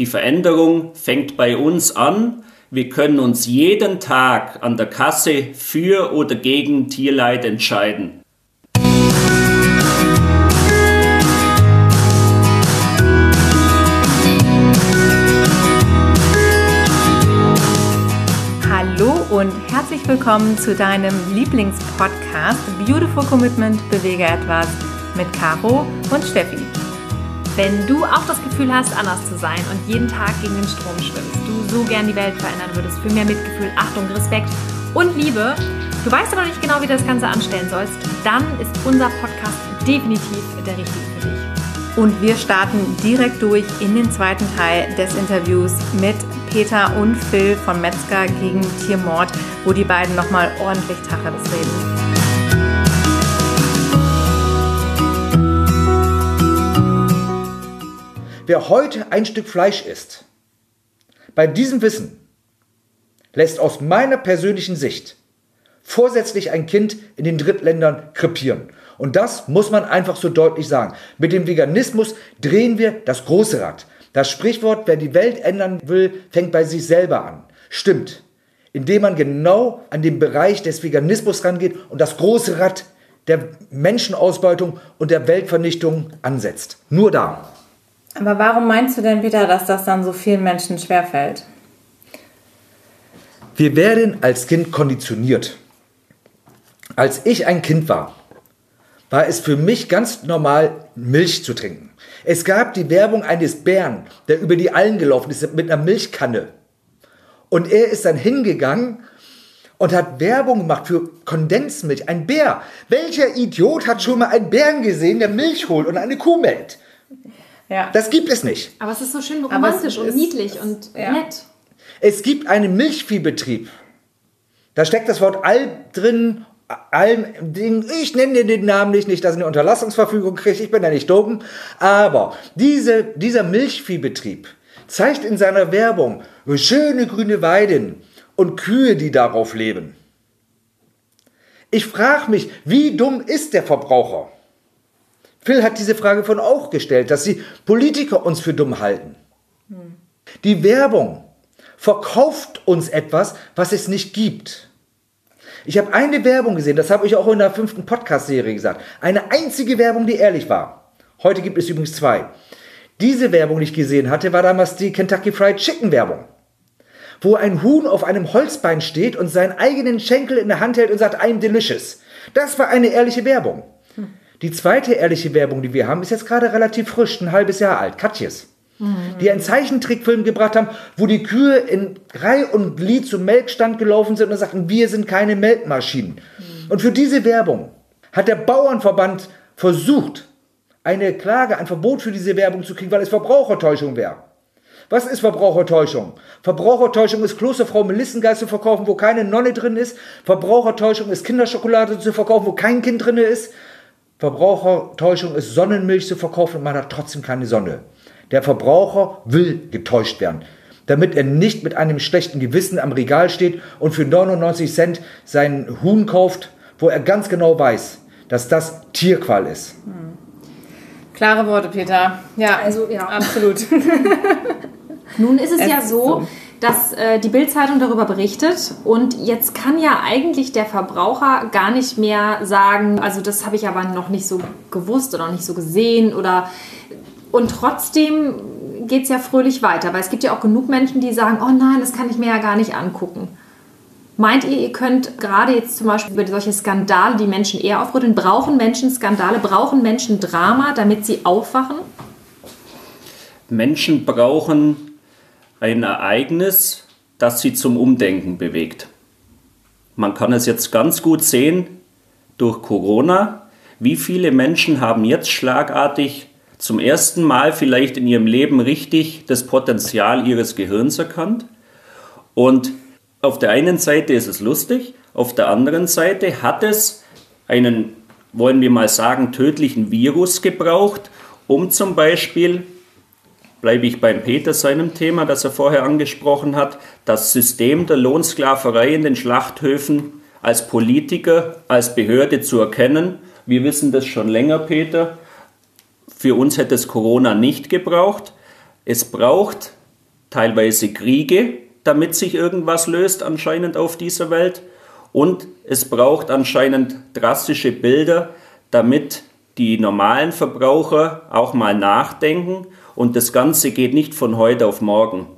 Die Veränderung fängt bei uns an. Wir können uns jeden Tag an der Kasse für oder gegen Tierleid entscheiden. Hallo und herzlich willkommen zu deinem Lieblingspodcast Beautiful Commitment Bewege etwas mit Caro und Steffi. Wenn du auch das Gefühl hast, anders zu sein und jeden Tag gegen den Strom schwimmst, du so gern die Welt verändern würdest für mehr Mitgefühl, Achtung, Respekt und Liebe, du weißt aber nicht genau, wie du das Ganze anstellen sollst, dann ist unser Podcast definitiv der richtige für dich. Und wir starten direkt durch in den zweiten Teil des Interviews mit Peter und Phil von Metzger gegen Tiermord, wo die beiden nochmal ordentlich Tacheles reden. Wer heute ein Stück Fleisch isst, bei diesem Wissen lässt aus meiner persönlichen Sicht vorsätzlich ein Kind in den Drittländern krepieren. Und das muss man einfach so deutlich sagen. Mit dem Veganismus drehen wir das große Rad. Das Sprichwort, wer die Welt ändern will, fängt bei sich selber an. Stimmt. Indem man genau an den Bereich des Veganismus rangeht und das große Rad der Menschenausbeutung und der Weltvernichtung ansetzt. Nur da. Aber warum meinst du denn, Peter, dass das dann so vielen Menschen schwerfällt? Wir werden als Kind konditioniert. Als ich ein Kind war, war es für mich ganz normal, Milch zu trinken. Es gab die Werbung eines Bären, der über die Allen gelaufen ist mit einer Milchkanne. Und er ist dann hingegangen und hat Werbung gemacht für Kondensmilch. Ein Bär. Welcher Idiot hat schon mal einen Bären gesehen, der Milch holt und eine Kuh melkt? Ja. Das gibt es nicht. Aber es ist so schön romantisch und niedlich und ja. nett. Es gibt einen Milchviehbetrieb. Da steckt das Wort Alb drin. Alm, ich nenne den Namen nicht, nicht, dass ich eine Unterlassungsverfügung kriege, ich bin ja nicht dumm. Aber diese, dieser Milchviehbetrieb zeigt in seiner Werbung schöne grüne Weiden und Kühe, die darauf leben. Ich frage mich, wie dumm ist der Verbraucher? Phil hat diese Frage von auch gestellt, dass die Politiker uns für dumm halten. Hm. Die Werbung verkauft uns etwas, was es nicht gibt. Ich habe eine Werbung gesehen, das habe ich auch in der fünften Podcast-Serie gesagt. Eine einzige Werbung, die ehrlich war. Heute gibt es übrigens zwei. Diese Werbung, die ich gesehen hatte, war damals die Kentucky Fried Chicken Werbung. Wo ein Huhn auf einem Holzbein steht und seinen eigenen Schenkel in der Hand hält und sagt, I'm delicious. Das war eine ehrliche Werbung. Die zweite ehrliche Werbung, die wir haben, ist jetzt gerade relativ frisch, ein halbes Jahr alt. Katjes. Die einen Zeichentrickfilm gebracht haben, wo die Kühe in Reih und Glied zum Melkstand gelaufen sind und sagten, wir sind keine Melkmaschinen. Und für diese Werbung hat der Bauernverband versucht, eine Klage, ein Verbot für diese Werbung zu kriegen, weil es Verbrauchertäuschung wäre. Was ist Verbrauchertäuschung? Verbrauchertäuschung ist Klosterfrau Melissengeist zu verkaufen, wo keine Nonne drin ist. Verbrauchertäuschung ist Kinderschokolade zu verkaufen, wo kein Kind drin ist. Verbrauchertäuschung ist Sonnenmilch zu verkaufen und man hat trotzdem keine Sonne. Der Verbraucher will getäuscht werden, damit er nicht mit einem schlechten Gewissen am Regal steht und für 99 Cent seinen Huhn kauft, wo er ganz genau weiß, dass das Tierqual ist. Hm. Klare Worte, Peter. Ja, also ja, absolut. Nun ist es, es ja so, so dass äh, die Bildzeitung darüber berichtet und jetzt kann ja eigentlich der Verbraucher gar nicht mehr sagen, also das habe ich aber noch nicht so gewusst oder noch nicht so gesehen oder und trotzdem geht es ja fröhlich weiter, weil es gibt ja auch genug Menschen, die sagen, oh nein, das kann ich mir ja gar nicht angucken. Meint ihr, ihr könnt gerade jetzt zum Beispiel über solche Skandale, die Menschen eher aufrütteln, brauchen Menschen Skandale, brauchen Menschen Drama, damit sie aufwachen? Menschen brauchen ein Ereignis, das sie zum Umdenken bewegt. Man kann es jetzt ganz gut sehen durch Corona. Wie viele Menschen haben jetzt schlagartig zum ersten Mal vielleicht in ihrem Leben richtig das Potenzial ihres Gehirns erkannt? Und auf der einen Seite ist es lustig, auf der anderen Seite hat es einen, wollen wir mal sagen, tödlichen Virus gebraucht, um zum Beispiel bleibe ich beim Peter seinem Thema, das er vorher angesprochen hat, das System der Lohnsklaverei in den Schlachthöfen als Politiker, als Behörde zu erkennen. Wir wissen das schon länger, Peter. Für uns hätte es Corona nicht gebraucht. Es braucht teilweise Kriege, damit sich irgendwas löst anscheinend auf dieser Welt. Und es braucht anscheinend drastische Bilder, damit die normalen Verbraucher auch mal nachdenken. Und das Ganze geht nicht von heute auf morgen.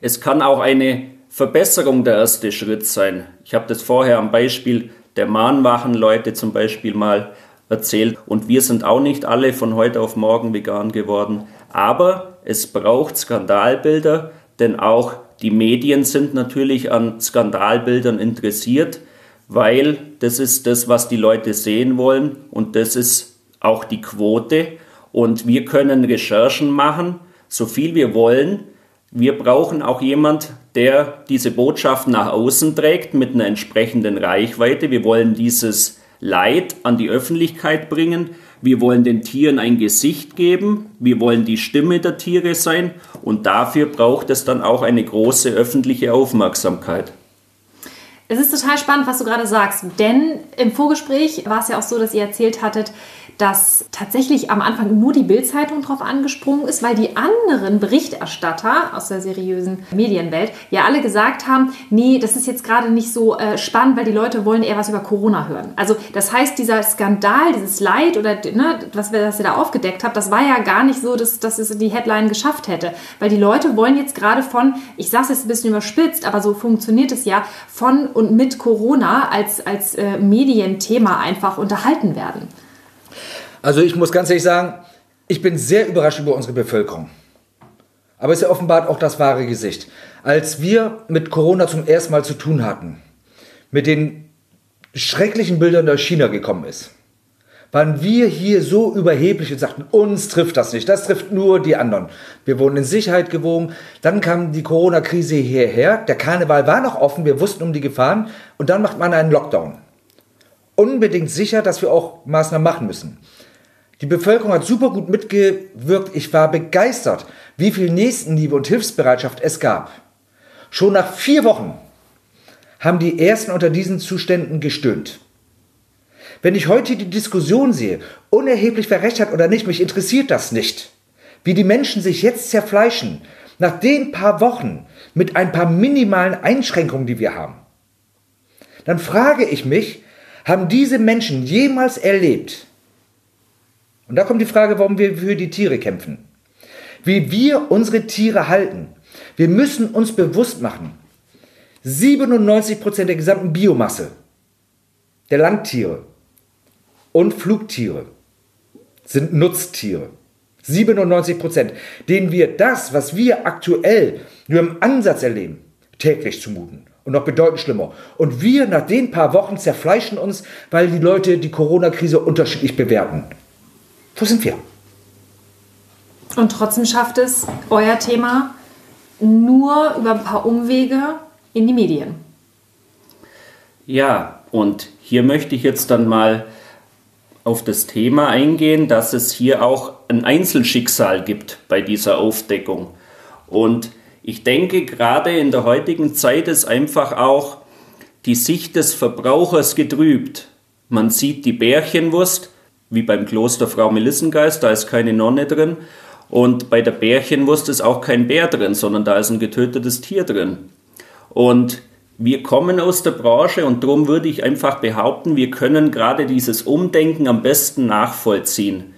Es kann auch eine Verbesserung der erste Schritt sein. Ich habe das vorher am Beispiel der Mahnwachenleute zum Beispiel mal erzählt. Und wir sind auch nicht alle von heute auf morgen vegan geworden. Aber es braucht Skandalbilder, denn auch die Medien sind natürlich an Skandalbildern interessiert, weil das ist das, was die Leute sehen wollen und das ist auch die Quote. Und wir können Recherchen machen, so viel wir wollen. Wir brauchen auch jemand, der diese Botschaft nach außen trägt mit einer entsprechenden Reichweite. Wir wollen dieses Leid an die Öffentlichkeit bringen. Wir wollen den Tieren ein Gesicht geben. Wir wollen die Stimme der Tiere sein. Und dafür braucht es dann auch eine große öffentliche Aufmerksamkeit. Es ist total spannend, was du gerade sagst, denn im Vorgespräch war es ja auch so, dass ihr erzählt hattet, dass tatsächlich am Anfang nur die Bildzeitung drauf angesprungen ist, weil die anderen Berichterstatter aus der seriösen Medienwelt ja alle gesagt haben, nee, das ist jetzt gerade nicht so äh, spannend, weil die Leute wollen eher was über Corona hören. Also das heißt, dieser Skandal, dieses Leid oder ne, was, was ihr da aufgedeckt habt, das war ja gar nicht so, dass, dass es die Headline geschafft hätte, weil die Leute wollen jetzt gerade von, ich sage es jetzt ein bisschen überspitzt, aber so funktioniert es ja, von und mit Corona als, als äh, Medienthema einfach unterhalten werden. Also ich muss ganz ehrlich sagen, ich bin sehr überrascht über unsere Bevölkerung. Aber es offenbart auch das wahre Gesicht. Als wir mit Corona zum ersten Mal zu tun hatten, mit den schrecklichen Bildern, aus China gekommen ist, waren wir hier so überheblich und sagten, uns trifft das nicht, das trifft nur die anderen. Wir wurden in Sicherheit gewogen, dann kam die Corona-Krise hierher, der Karneval war noch offen, wir wussten um die Gefahren und dann macht man einen Lockdown. Unbedingt sicher, dass wir auch Maßnahmen machen müssen. Die Bevölkerung hat super gut mitgewirkt. Ich war begeistert, wie viel Nächstenliebe und Hilfsbereitschaft es gab. Schon nach vier Wochen haben die Ersten unter diesen Zuständen gestöhnt. Wenn ich heute die Diskussion sehe, unerheblich wer recht hat oder nicht, mich interessiert das nicht. Wie die Menschen sich jetzt zerfleischen, nach den paar Wochen mit ein paar minimalen Einschränkungen, die wir haben. Dann frage ich mich, haben diese Menschen jemals erlebt, und da kommt die Frage, warum wir für die Tiere kämpfen. Wie wir unsere Tiere halten. Wir müssen uns bewusst machen, 97% der gesamten Biomasse der Landtiere und Flugtiere sind Nutztiere. 97% denen wir das, was wir aktuell nur im Ansatz erleben, täglich zumuten. Und noch bedeutend schlimmer. Und wir nach den paar Wochen zerfleischen uns, weil die Leute die Corona-Krise unterschiedlich bewerten. Wo sind wir? Und trotzdem schafft es euer Thema nur über ein paar Umwege in die Medien. Ja, und hier möchte ich jetzt dann mal auf das Thema eingehen, dass es hier auch ein Einzelschicksal gibt bei dieser Aufdeckung. Und ich denke, gerade in der heutigen Zeit ist einfach auch die Sicht des Verbrauchers getrübt. Man sieht die Bärchenwurst, wie beim Kloster Frau Melissengeist, da ist keine Nonne drin. Und bei der Bärchenwurst ist auch kein Bär drin, sondern da ist ein getötetes Tier drin. Und wir kommen aus der Branche und darum würde ich einfach behaupten, wir können gerade dieses Umdenken am besten nachvollziehen.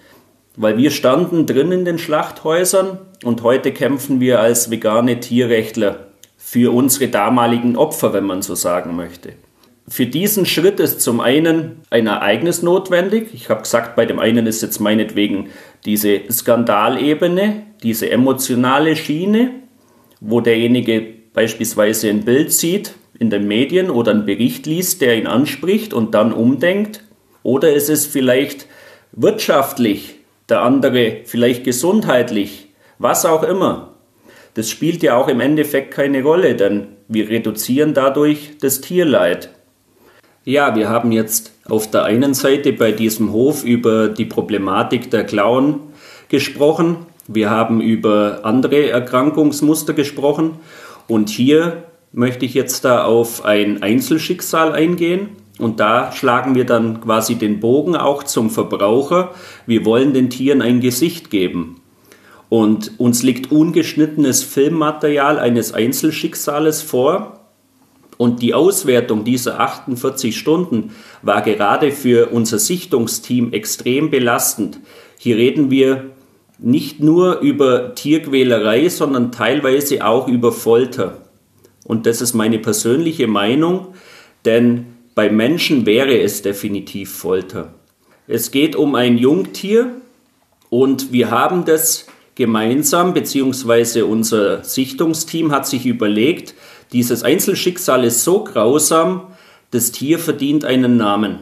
Weil wir standen drin in den Schlachthäusern und heute kämpfen wir als vegane Tierrechtler für unsere damaligen Opfer, wenn man so sagen möchte. Für diesen Schritt ist zum einen ein Ereignis notwendig. Ich habe gesagt, bei dem einen ist jetzt meinetwegen diese Skandalebene, diese emotionale Schiene, wo derjenige beispielsweise ein Bild sieht in den Medien oder einen Bericht liest, der ihn anspricht und dann umdenkt. Oder es ist vielleicht wirtschaftlich, der andere vielleicht gesundheitlich, was auch immer. Das spielt ja auch im Endeffekt keine Rolle, denn wir reduzieren dadurch das Tierleid. Ja, wir haben jetzt auf der einen Seite bei diesem Hof über die Problematik der Klauen gesprochen. Wir haben über andere Erkrankungsmuster gesprochen. Und hier möchte ich jetzt da auf ein Einzelschicksal eingehen. Und da schlagen wir dann quasi den Bogen auch zum Verbraucher. Wir wollen den Tieren ein Gesicht geben. Und uns liegt ungeschnittenes Filmmaterial eines Einzelschicksales vor. Und die Auswertung dieser 48 Stunden war gerade für unser Sichtungsteam extrem belastend. Hier reden wir nicht nur über Tierquälerei, sondern teilweise auch über Folter. Und das ist meine persönliche Meinung, denn bei Menschen wäre es definitiv Folter. Es geht um ein Jungtier und wir haben das gemeinsam, beziehungsweise unser Sichtungsteam hat sich überlegt, dieses Einzelschicksal ist so grausam, das Tier verdient einen Namen.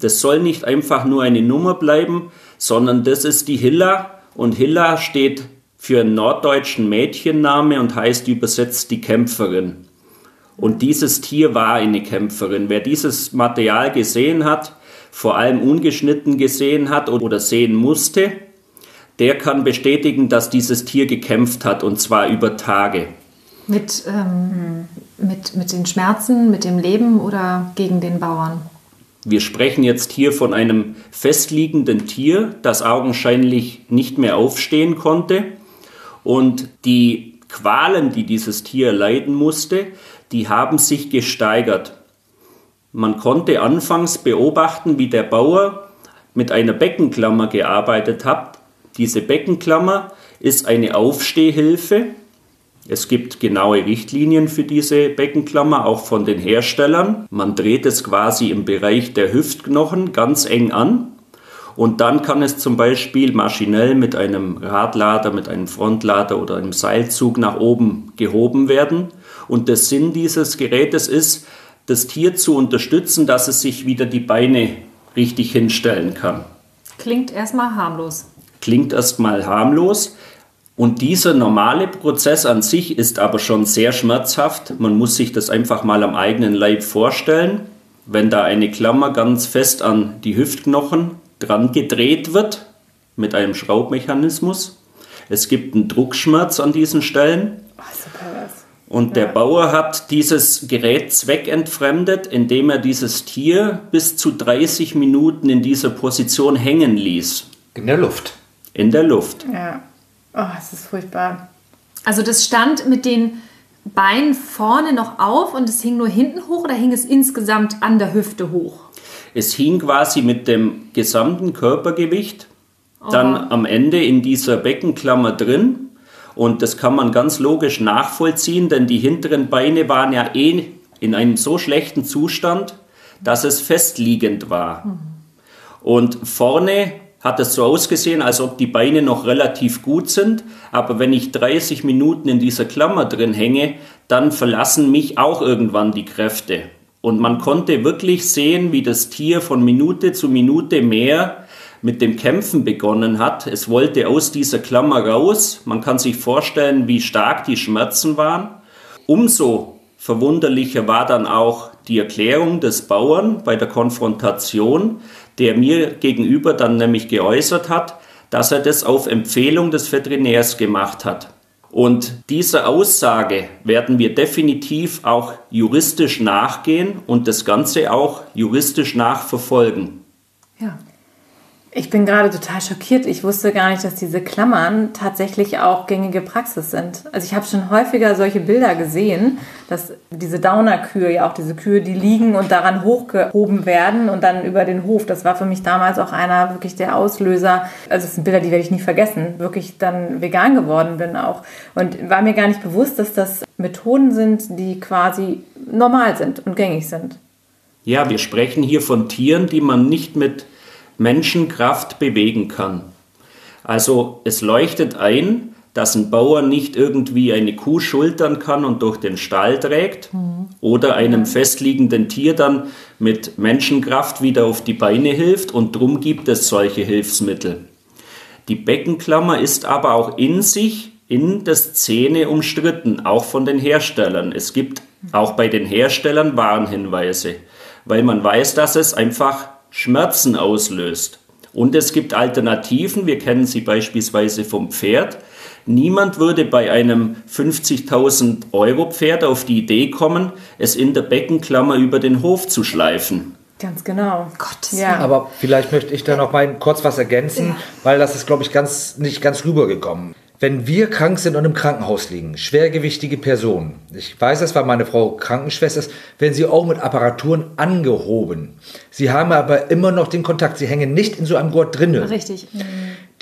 Das soll nicht einfach nur eine Nummer bleiben, sondern das ist die Hilla und Hilla steht für einen norddeutschen Mädchenname und heißt übersetzt die Kämpferin. Und dieses Tier war eine Kämpferin. Wer dieses Material gesehen hat, vor allem ungeschnitten gesehen hat oder sehen musste, der kann bestätigen, dass dieses Tier gekämpft hat und zwar über Tage. Mit, ähm, mit, mit den Schmerzen, mit dem Leben oder gegen den Bauern? Wir sprechen jetzt hier von einem festliegenden Tier, das augenscheinlich nicht mehr aufstehen konnte. Und die Qualen, die dieses Tier leiden musste, die haben sich gesteigert. Man konnte anfangs beobachten, wie der Bauer mit einer Beckenklammer gearbeitet hat, diese Beckenklammer ist eine Aufstehhilfe. Es gibt genaue Richtlinien für diese Beckenklammer, auch von den Herstellern. Man dreht es quasi im Bereich der Hüftknochen ganz eng an. Und dann kann es zum Beispiel maschinell mit einem Radlader, mit einem Frontlader oder einem Seilzug nach oben gehoben werden. Und der Sinn dieses Gerätes ist, das Tier zu unterstützen, dass es sich wieder die Beine richtig hinstellen kann. Klingt erstmal harmlos klingt erstmal harmlos. Und dieser normale Prozess an sich ist aber schon sehr schmerzhaft. Man muss sich das einfach mal am eigenen Leib vorstellen. Wenn da eine Klammer ganz fest an die Hüftknochen dran gedreht wird mit einem Schraubmechanismus. Es gibt einen Druckschmerz an diesen Stellen. Und der Bauer hat dieses Gerät zweckentfremdet, indem er dieses Tier bis zu 30 Minuten in dieser Position hängen ließ. In der Luft in der Luft. Ja. Oh, es ist furchtbar. Also das stand mit den Beinen vorne noch auf und es hing nur hinten hoch oder hing es insgesamt an der Hüfte hoch? Es hing quasi mit dem gesamten Körpergewicht oh. dann am Ende in dieser Beckenklammer drin. Und das kann man ganz logisch nachvollziehen, denn die hinteren Beine waren ja eh in einem so schlechten Zustand, dass es festliegend war. Und vorne hat es so ausgesehen, als ob die Beine noch relativ gut sind. Aber wenn ich 30 Minuten in dieser Klammer drin hänge, dann verlassen mich auch irgendwann die Kräfte. Und man konnte wirklich sehen, wie das Tier von Minute zu Minute mehr mit dem Kämpfen begonnen hat. Es wollte aus dieser Klammer raus. Man kann sich vorstellen, wie stark die Schmerzen waren. Umso verwunderlicher war dann auch die Erklärung des Bauern bei der Konfrontation, der mir gegenüber dann nämlich geäußert hat, dass er das auf Empfehlung des Veterinärs gemacht hat. Und dieser Aussage werden wir definitiv auch juristisch nachgehen und das Ganze auch juristisch nachverfolgen. Ja. Ich bin gerade total schockiert. Ich wusste gar nicht, dass diese Klammern tatsächlich auch gängige Praxis sind. Also ich habe schon häufiger solche Bilder gesehen, dass diese Downer-Kühe, ja auch diese Kühe, die liegen und daran hochgehoben werden und dann über den Hof. Das war für mich damals auch einer wirklich der Auslöser. Also es sind Bilder, die werde ich nie vergessen. Wirklich dann vegan geworden bin auch. Und war mir gar nicht bewusst, dass das Methoden sind, die quasi normal sind und gängig sind. Ja, wir sprechen hier von Tieren, die man nicht mit Menschenkraft bewegen kann. Also es leuchtet ein, dass ein Bauer nicht irgendwie eine Kuh schultern kann und durch den Stall trägt mhm. oder einem festliegenden Tier dann mit Menschenkraft wieder auf die Beine hilft und drum gibt es solche Hilfsmittel. Die Beckenklammer ist aber auch in sich in der Szene umstritten, auch von den Herstellern. Es gibt auch bei den Herstellern Warnhinweise, weil man weiß, dass es einfach Schmerzen auslöst. Und es gibt Alternativen, wir kennen sie beispielsweise vom Pferd. Niemand würde bei einem 50.000 Euro Pferd auf die Idee kommen, es in der Beckenklammer über den Hof zu schleifen. Ganz genau. Gott. Ja. Aber vielleicht möchte ich da noch mal kurz was ergänzen, ja. weil das ist, glaube ich, ganz, nicht ganz rübergekommen. Wenn wir krank sind und im Krankenhaus liegen, schwergewichtige Personen, ich weiß das, weil meine Frau Krankenschwester ist, werden sie auch mit Apparaturen angehoben. Sie haben aber immer noch den Kontakt, sie hängen nicht in so einem Gurt drinne. Richtig.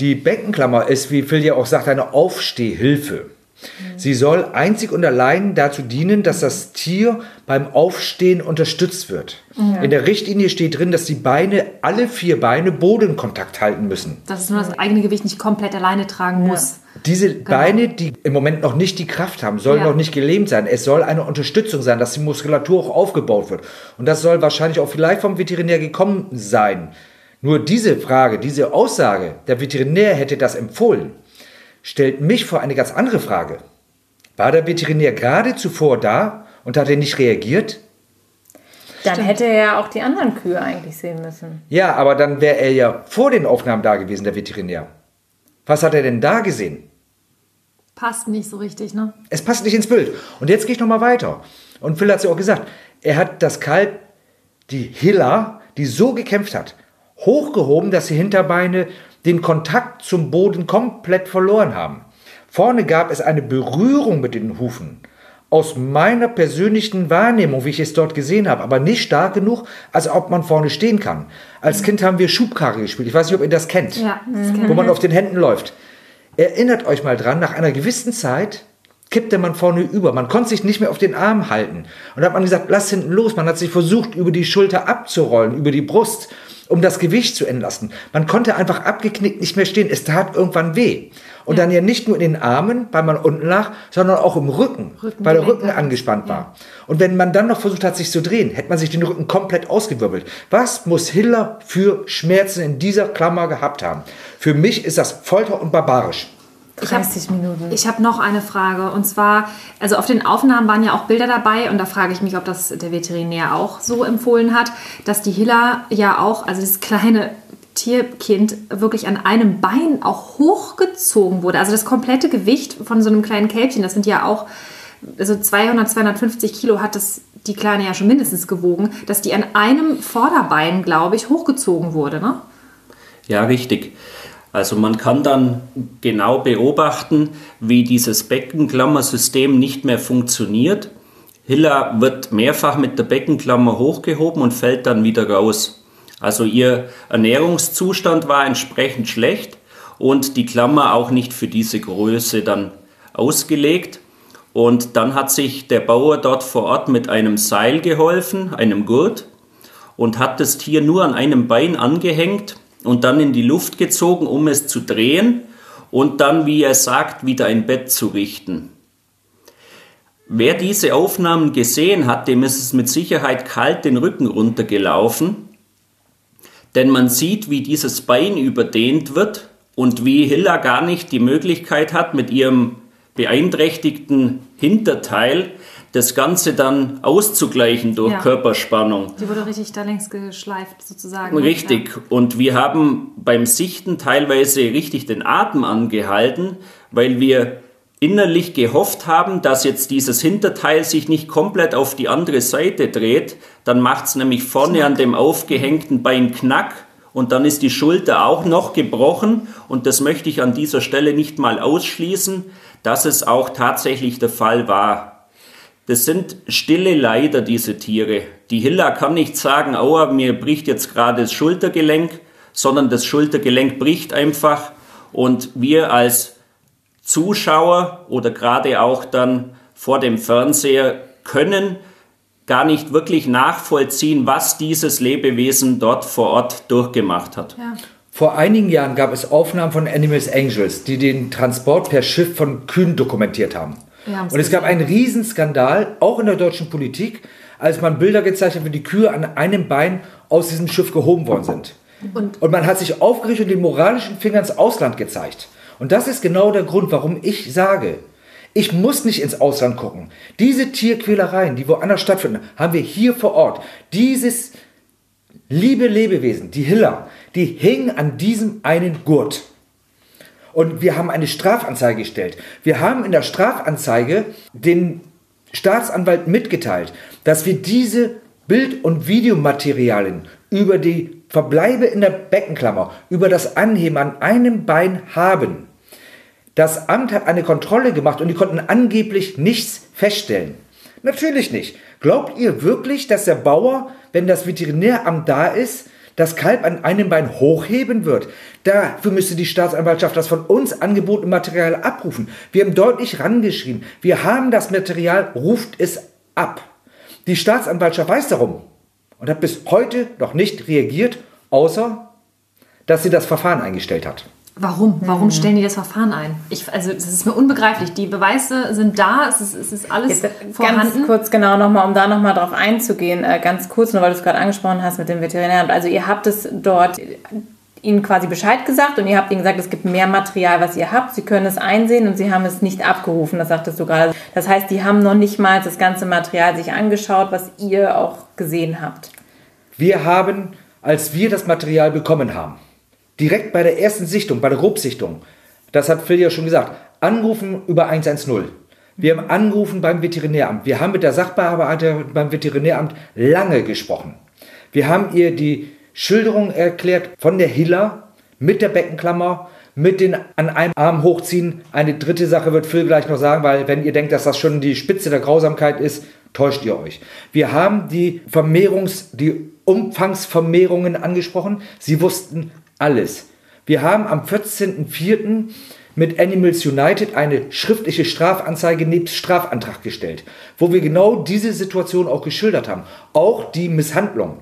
Die Beckenklammer ist, wie Phil ja auch sagt, eine Aufstehhilfe. Sie soll einzig und allein dazu dienen, dass das Tier beim Aufstehen unterstützt wird. In der Richtlinie steht drin, dass die Beine, alle vier Beine Bodenkontakt halten müssen. Dass es nur das eigene Gewicht nicht komplett alleine tragen muss. Diese Beine, die im Moment noch nicht die Kraft haben, sollen Ja. noch nicht gelähmt sein. Es soll eine Unterstützung sein, dass die Muskulatur auch aufgebaut wird. Und das soll wahrscheinlich auch vielleicht vom Veterinär gekommen sein. Nur diese Frage, diese Aussage, der Veterinär hätte das empfohlen, stellt mich vor eine ganz andere Frage. War der Veterinär gerade zuvor da und hat er nicht reagiert? Dann hätte er ja auch die anderen Kühe eigentlich sehen müssen. Ja, aber dann wäre er ja vor den Aufnahmen da gewesen, der Veterinär. Was hat er denn da gesehen? Passt nicht so richtig, ne? Es passt nicht ins Bild. Und jetzt gehe ich nochmal weiter. Und Phil hat es ja auch gesagt. Er hat das Kalb, die Hilla, die so gekämpft hat, hochgehoben, dass die Hinterbeine den Kontakt zum Boden komplett verloren haben. Vorne gab es eine Berührung mit den Hufen. Aus meiner persönlichen Wahrnehmung, wie ich es dort gesehen habe, aber nicht stark genug, als ob man vorne stehen kann. Als Kind haben wir Schubkarre gespielt. Ich weiß nicht, ob ihr das kennt Ja, das kenn wo man auf den Händen läuft. Erinnert euch mal dran, nach einer gewissen Zeit kippte man vorne über. Man konnte sich nicht mehr auf den Arm halten. Und da hat man gesagt, lass hinten los. Man hat sich versucht, über die Schulter abzurollen, über die Brust, um das Gewicht zu entlasten. Man konnte einfach abgeknickt nicht mehr stehen. Es tat irgendwann weh. Und dann ja nicht nur in den Armen, weil man unten lag, sondern auch im Rücken, Rückengelenk, weil der Rücken ja. angespannt war. Und wenn man dann noch versucht hat, sich zu drehen, hätte man sich den Rücken komplett ausgewirbelt. Was muss Hiller für Schmerzen in dieser Klammer gehabt haben? Für mich ist das Folter und barbarisch. 30 Minuten. Ich habe noch eine Frage und zwar, also auf den Aufnahmen waren ja auch Bilder dabei und da frage ich mich, ob das der Veterinär auch so empfohlen hat, dass die Hilla ja auch, also das kleine Tierkind wirklich an einem Bein auch hochgezogen wurde. Also das komplette Gewicht von so einem kleinen Kälbchen, das sind ja auch also 200, 250 Kilo hat das die Kleine ja schon mindestens gewogen, dass die an einem Vorderbein, glaube ich, hochgezogen wurde, ne? Ja, richtig. Also man kann dann genau beobachten, wie dieses Beckenklammersystem nicht mehr funktioniert. Hilla wird mehrfach mit der Beckenklammer hochgehoben und fällt dann wieder raus. Also ihr Ernährungszustand war entsprechend schlecht und die Klammer auch nicht für diese Größe dann ausgelegt. Und dann hat sich der Bauer dort vor Ort mit einem Seil geholfen, einem Gurt, und hat das Tier nur an einem Bein angehängt und dann in die Luft gezogen, um es zu drehen und dann, wie er sagt, wieder ein Bett zu richten. Wer diese Aufnahmen gesehen hat, dem ist es mit Sicherheit kalt den Rücken runtergelaufen, denn man sieht, wie dieses Bein überdehnt wird und wie Hilla gar nicht die Möglichkeit hat, mit ihrem beeinträchtigten Hinterteil das Ganze dann auszugleichen durch Ja. Körperspannung. Die wurde richtig da längs geschleift sozusagen. Richtig. Und wir haben beim Sichten teilweise richtig den Atem angehalten, weil wir innerlich gehofft haben, dass jetzt dieses Hinterteil sich nicht komplett auf die andere Seite dreht. Dann macht es nämlich vorne an dem aufgehängten Bein Knack und dann ist die Schulter auch noch gebrochen. Und das möchte ich an dieser Stelle nicht mal ausschließen, dass es auch tatsächlich der Fall war. Das sind stille Leider, diese Tiere. Die Hilla kann nicht sagen, aua, mir bricht jetzt gerade das Schultergelenk, sondern das Schultergelenk bricht einfach und wir als Zuschauer oder gerade auch dann vor dem Fernseher können gar nicht wirklich nachvollziehen, was dieses Lebewesen dort vor Ort durchgemacht hat. Ja. Vor einigen Jahren gab es Aufnahmen von Animals Angels, die den Transport per Schiff von Kühen dokumentiert haben. Und es gab einen Riesenskandal, auch in der deutschen Politik, als man Bilder gezeigt hat, wie die Kühe an einem Bein aus diesem Schiff gehoben worden sind. Und- Und man hat sich aufgerichtet und den moralischen Finger ins Ausland gezeigt. Und das ist genau der Grund, warum ich sage, ich muss nicht ins Ausland gucken. Diese Tierquälereien, die woanders stattfinden, haben wir hier vor Ort. Dieses liebe Lebewesen, die Hiller, die hingen an diesem einen Gurt. Und wir haben eine Strafanzeige gestellt. Wir haben in der Strafanzeige den Staatsanwalt mitgeteilt, dass wir diese Bild- und Videomaterialien über die Verbleibe in der Beckenklammer, über das Anheben an einem Bein haben. Das Amt hat eine Kontrolle gemacht und die konnten angeblich nichts feststellen. Natürlich nicht. Glaubt ihr wirklich, dass der Bauer, wenn das Veterinäramt da ist, das Kalb an einem Bein hochheben wird? Dafür müsste die Staatsanwaltschaft das von uns angebotene Material abrufen. Wir haben deutlich rangeschrieben. Wir haben das Material, ruft es ab. Die Staatsanwaltschaft weiß darum und hat bis heute noch nicht reagiert, außer dass sie das Verfahren eingestellt hat. Warum? Warum stellen die das Verfahren ein? Ich, also das ist mir unbegreiflich. Die Beweise sind da, es ist, es ist alles Jetzt, vorhanden. Ganz kurz genau nochmal, um da nochmal drauf einzugehen, äh, ganz kurz, nur weil du es gerade angesprochen hast mit dem Veterinäramt. Also ihr habt es dort ihnen quasi Bescheid gesagt und ihr habt ihnen gesagt, es gibt mehr Material, was ihr habt. Sie können es einsehen und sie haben es nicht abgerufen, das sagtest du gerade. Das heißt, die haben noch nicht mal das ganze Material sich angeschaut, was ihr auch gesehen habt. Wir haben, als wir das Material bekommen haben, direkt bei der ersten Sichtung, bei der Grobsichtung, das hat Phil ja schon gesagt, angerufen über 110. Wir haben angerufen beim Veterinäramt. Wir haben mit der Sachbearbeiterin beim Veterinäramt lange gesprochen. Wir haben ihr die Schilderung erklärt von der Hiller mit der Beckenklammer, mit den an einem Arm hochziehen. Eine dritte Sache wird Phil gleich noch sagen, weil wenn ihr denkt, dass das schon die Spitze der Grausamkeit ist, täuscht ihr euch. Wir haben die Vermehrungs, die Umfangsvermehrungen angesprochen. Sie wussten alles. Wir haben am 14.04. mit Animals United eine schriftliche Strafanzeige nebst Strafantrag gestellt, wo wir genau diese Situation auch geschildert haben. Auch die Misshandlung.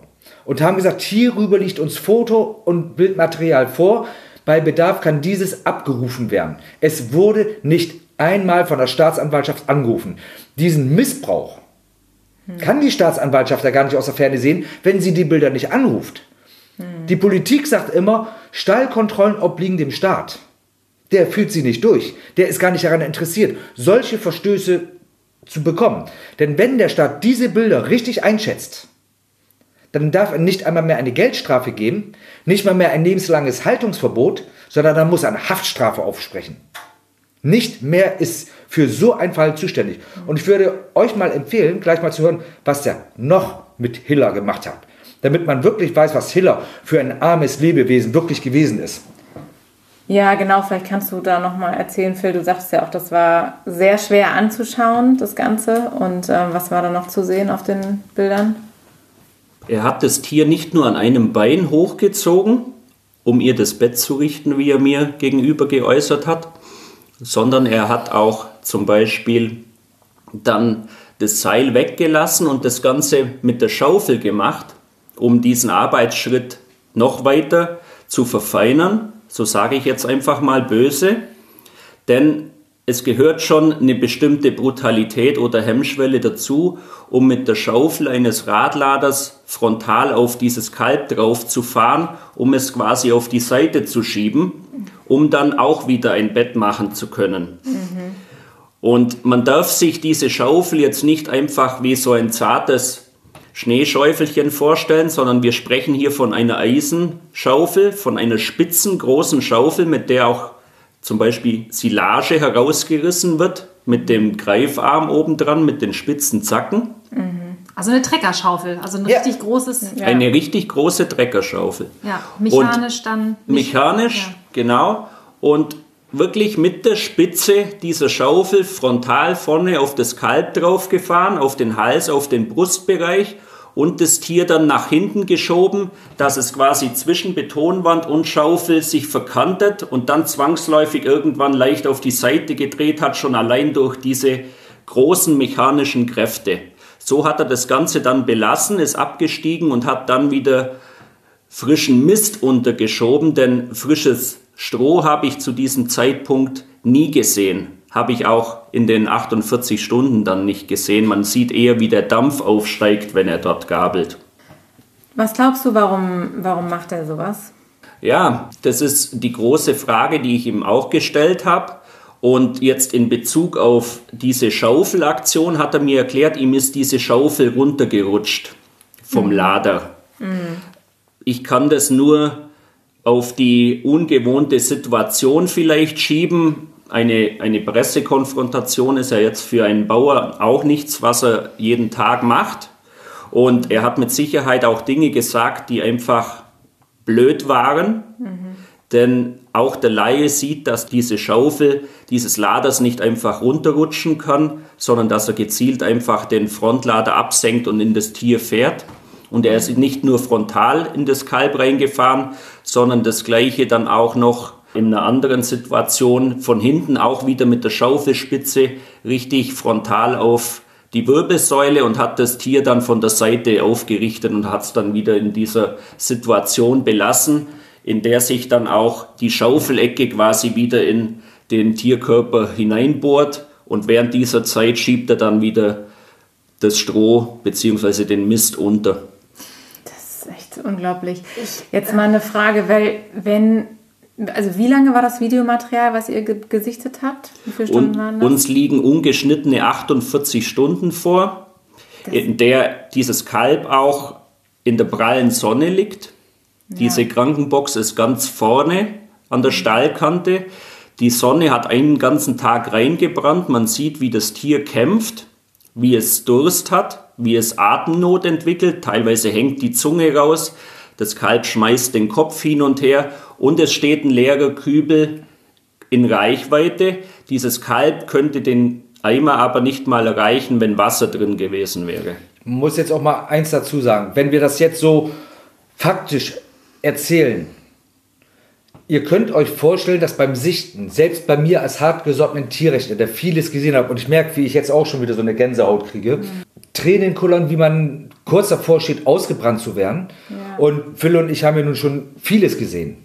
Und haben gesagt, hierüber liegt uns Foto und Bildmaterial vor. Bei Bedarf kann dieses abgerufen werden. Es wurde nicht einmal von der Staatsanwaltschaft angerufen. Diesen Missbrauch kann die Staatsanwaltschaft ja gar nicht aus der Ferne sehen, wenn sie die Bilder nicht anruft. Die Politik sagt immer, Stallkontrollen obliegen dem Staat. Der führt sie nicht durch. Der ist gar nicht daran interessiert, solche Verstöße zu bekommen. Denn wenn der Staat diese Bilder richtig einschätzt, dann darf er nicht einmal mehr eine Geldstrafe geben, nicht mal mehr ein lebenslanges Haltungsverbot, sondern dann muss er eine Haftstrafe aufsprechen. Nicht mehr ist für so einen Fall zuständig. Und ich würde euch mal empfehlen, gleich mal zu hören, was der noch mit Hiller gemacht hat damit man wirklich weiß, was Hiller für ein armes Lebewesen wirklich gewesen ist. Ja, genau, vielleicht kannst du da nochmal erzählen, Phil. Du sagst ja auch, das war sehr schwer anzuschauen, das Ganze. Und äh, was war da noch zu sehen auf den Bildern? Er hat das Tier nicht nur an einem Bein hochgezogen, um ihr das Bett zu richten, wie er mir gegenüber geäußert hat, sondern er hat auch zum Beispiel dann das Seil weggelassen und das Ganze mit der Schaufel gemacht um diesen Arbeitsschritt noch weiter zu verfeinern, so sage ich jetzt einfach mal böse, denn es gehört schon eine bestimmte Brutalität oder Hemmschwelle dazu, um mit der Schaufel eines Radladers frontal auf dieses Kalb drauf zu fahren, um es quasi auf die Seite zu schieben, um dann auch wieder ein Bett machen zu können. Mhm. Und man darf sich diese Schaufel jetzt nicht einfach wie so ein zartes Schneeschäufelchen vorstellen, sondern wir sprechen hier von einer Eisenschaufel, von einer spitzen großen Schaufel, mit der auch zum Beispiel Silage herausgerissen wird, mit dem Greifarm obendran, mit den spitzen Zacken. Mhm. Also eine Treckerschaufel, also ein ja. richtig großes. Ja. Eine richtig große Treckerschaufel. Ja, mechanisch Und dann. Mechanisch, ja. genau. Und wirklich mit der Spitze dieser Schaufel frontal vorne auf das Kalb draufgefahren, auf den Hals, auf den Brustbereich und das Tier dann nach hinten geschoben, dass es quasi zwischen Betonwand und Schaufel sich verkantet und dann zwangsläufig irgendwann leicht auf die Seite gedreht hat, schon allein durch diese großen mechanischen Kräfte. So hat er das Ganze dann belassen, ist abgestiegen und hat dann wieder frischen Mist untergeschoben, denn frisches Stroh habe ich zu diesem Zeitpunkt nie gesehen habe ich auch in den 48 Stunden dann nicht gesehen. Man sieht eher, wie der Dampf aufsteigt, wenn er dort gabelt. Was glaubst du, warum, warum macht er sowas? Ja, das ist die große Frage, die ich ihm auch gestellt habe. Und jetzt in Bezug auf diese Schaufelaktion hat er mir erklärt, ihm ist diese Schaufel runtergerutscht vom mhm. Lader. Mhm. Ich kann das nur auf die ungewohnte Situation vielleicht schieben eine, eine Pressekonfrontation ist ja jetzt für einen Bauer auch nichts, was er jeden Tag macht. Und er hat mit Sicherheit auch Dinge gesagt, die einfach blöd waren. Mhm. Denn auch der Laie sieht, dass diese Schaufel dieses Laders nicht einfach runterrutschen kann, sondern dass er gezielt einfach den Frontlader absenkt und in das Tier fährt. Und er ist nicht nur frontal in das Kalb reingefahren, sondern das gleiche dann auch noch in einer anderen Situation von hinten auch wieder mit der Schaufelspitze richtig frontal auf die Wirbelsäule und hat das Tier dann von der Seite aufgerichtet und hat es dann wieder in dieser Situation belassen, in der sich dann auch die Schaufelecke quasi wieder in den Tierkörper hineinbohrt und während dieser Zeit schiebt er dann wieder das Stroh bzw. den Mist unter. Echt unglaublich. Jetzt mal eine Frage, weil wenn also wie lange war das Videomaterial, was ihr ge gesichtet habt? Wie viele Stunden waren das? Uns liegen ungeschnittene 48 Stunden vor, das in der dieses Kalb auch in der prallen Sonne liegt. Ja. Diese Krankenbox ist ganz vorne an der Stallkante. Die Sonne hat einen ganzen Tag reingebrannt. Man sieht, wie das Tier kämpft, wie es Durst hat, wie es Atemnot entwickelt. Teilweise hängt die Zunge raus. Das Kalb schmeißt den Kopf hin und her und es steht ein leerer Kübel in Reichweite. Dieses Kalb könnte den Eimer aber nicht mal erreichen, wenn Wasser drin gewesen wäre. Ich muss jetzt auch mal eins dazu sagen. Wenn wir das jetzt so faktisch erzählen, ihr könnt euch vorstellen, dass beim Sichten, selbst bei mir als hartgesottenen Tierrechtler, der vieles gesehen hat, und ich merke, wie ich jetzt auch schon wieder so eine Gänsehaut kriege, mhm. Tränen kullern, wie man kurz davor steht, ausgebrannt zu werden. Ja. Und Phil und ich haben ja nun schon vieles gesehen.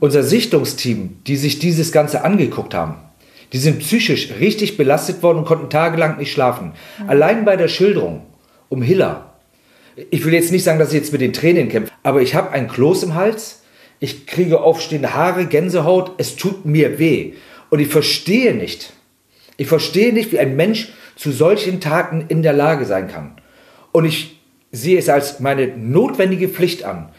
Unser Sichtungsteam, die sich dieses Ganze angeguckt haben, die sind psychisch richtig belastet worden und konnten tagelang nicht schlafen. Mhm. Allein bei der Schilderung um Hiller. Ich will jetzt nicht sagen, dass ich jetzt mit den Tränen kämpfe, aber ich habe ein Kloß im Hals, ich kriege aufstehende Haare, Gänsehaut, es tut mir weh. Und ich verstehe nicht, ich verstehe nicht, wie ein Mensch zu solchen Taten in der Lage sein kann. Und ich sehe es als meine notwendige Pflicht an,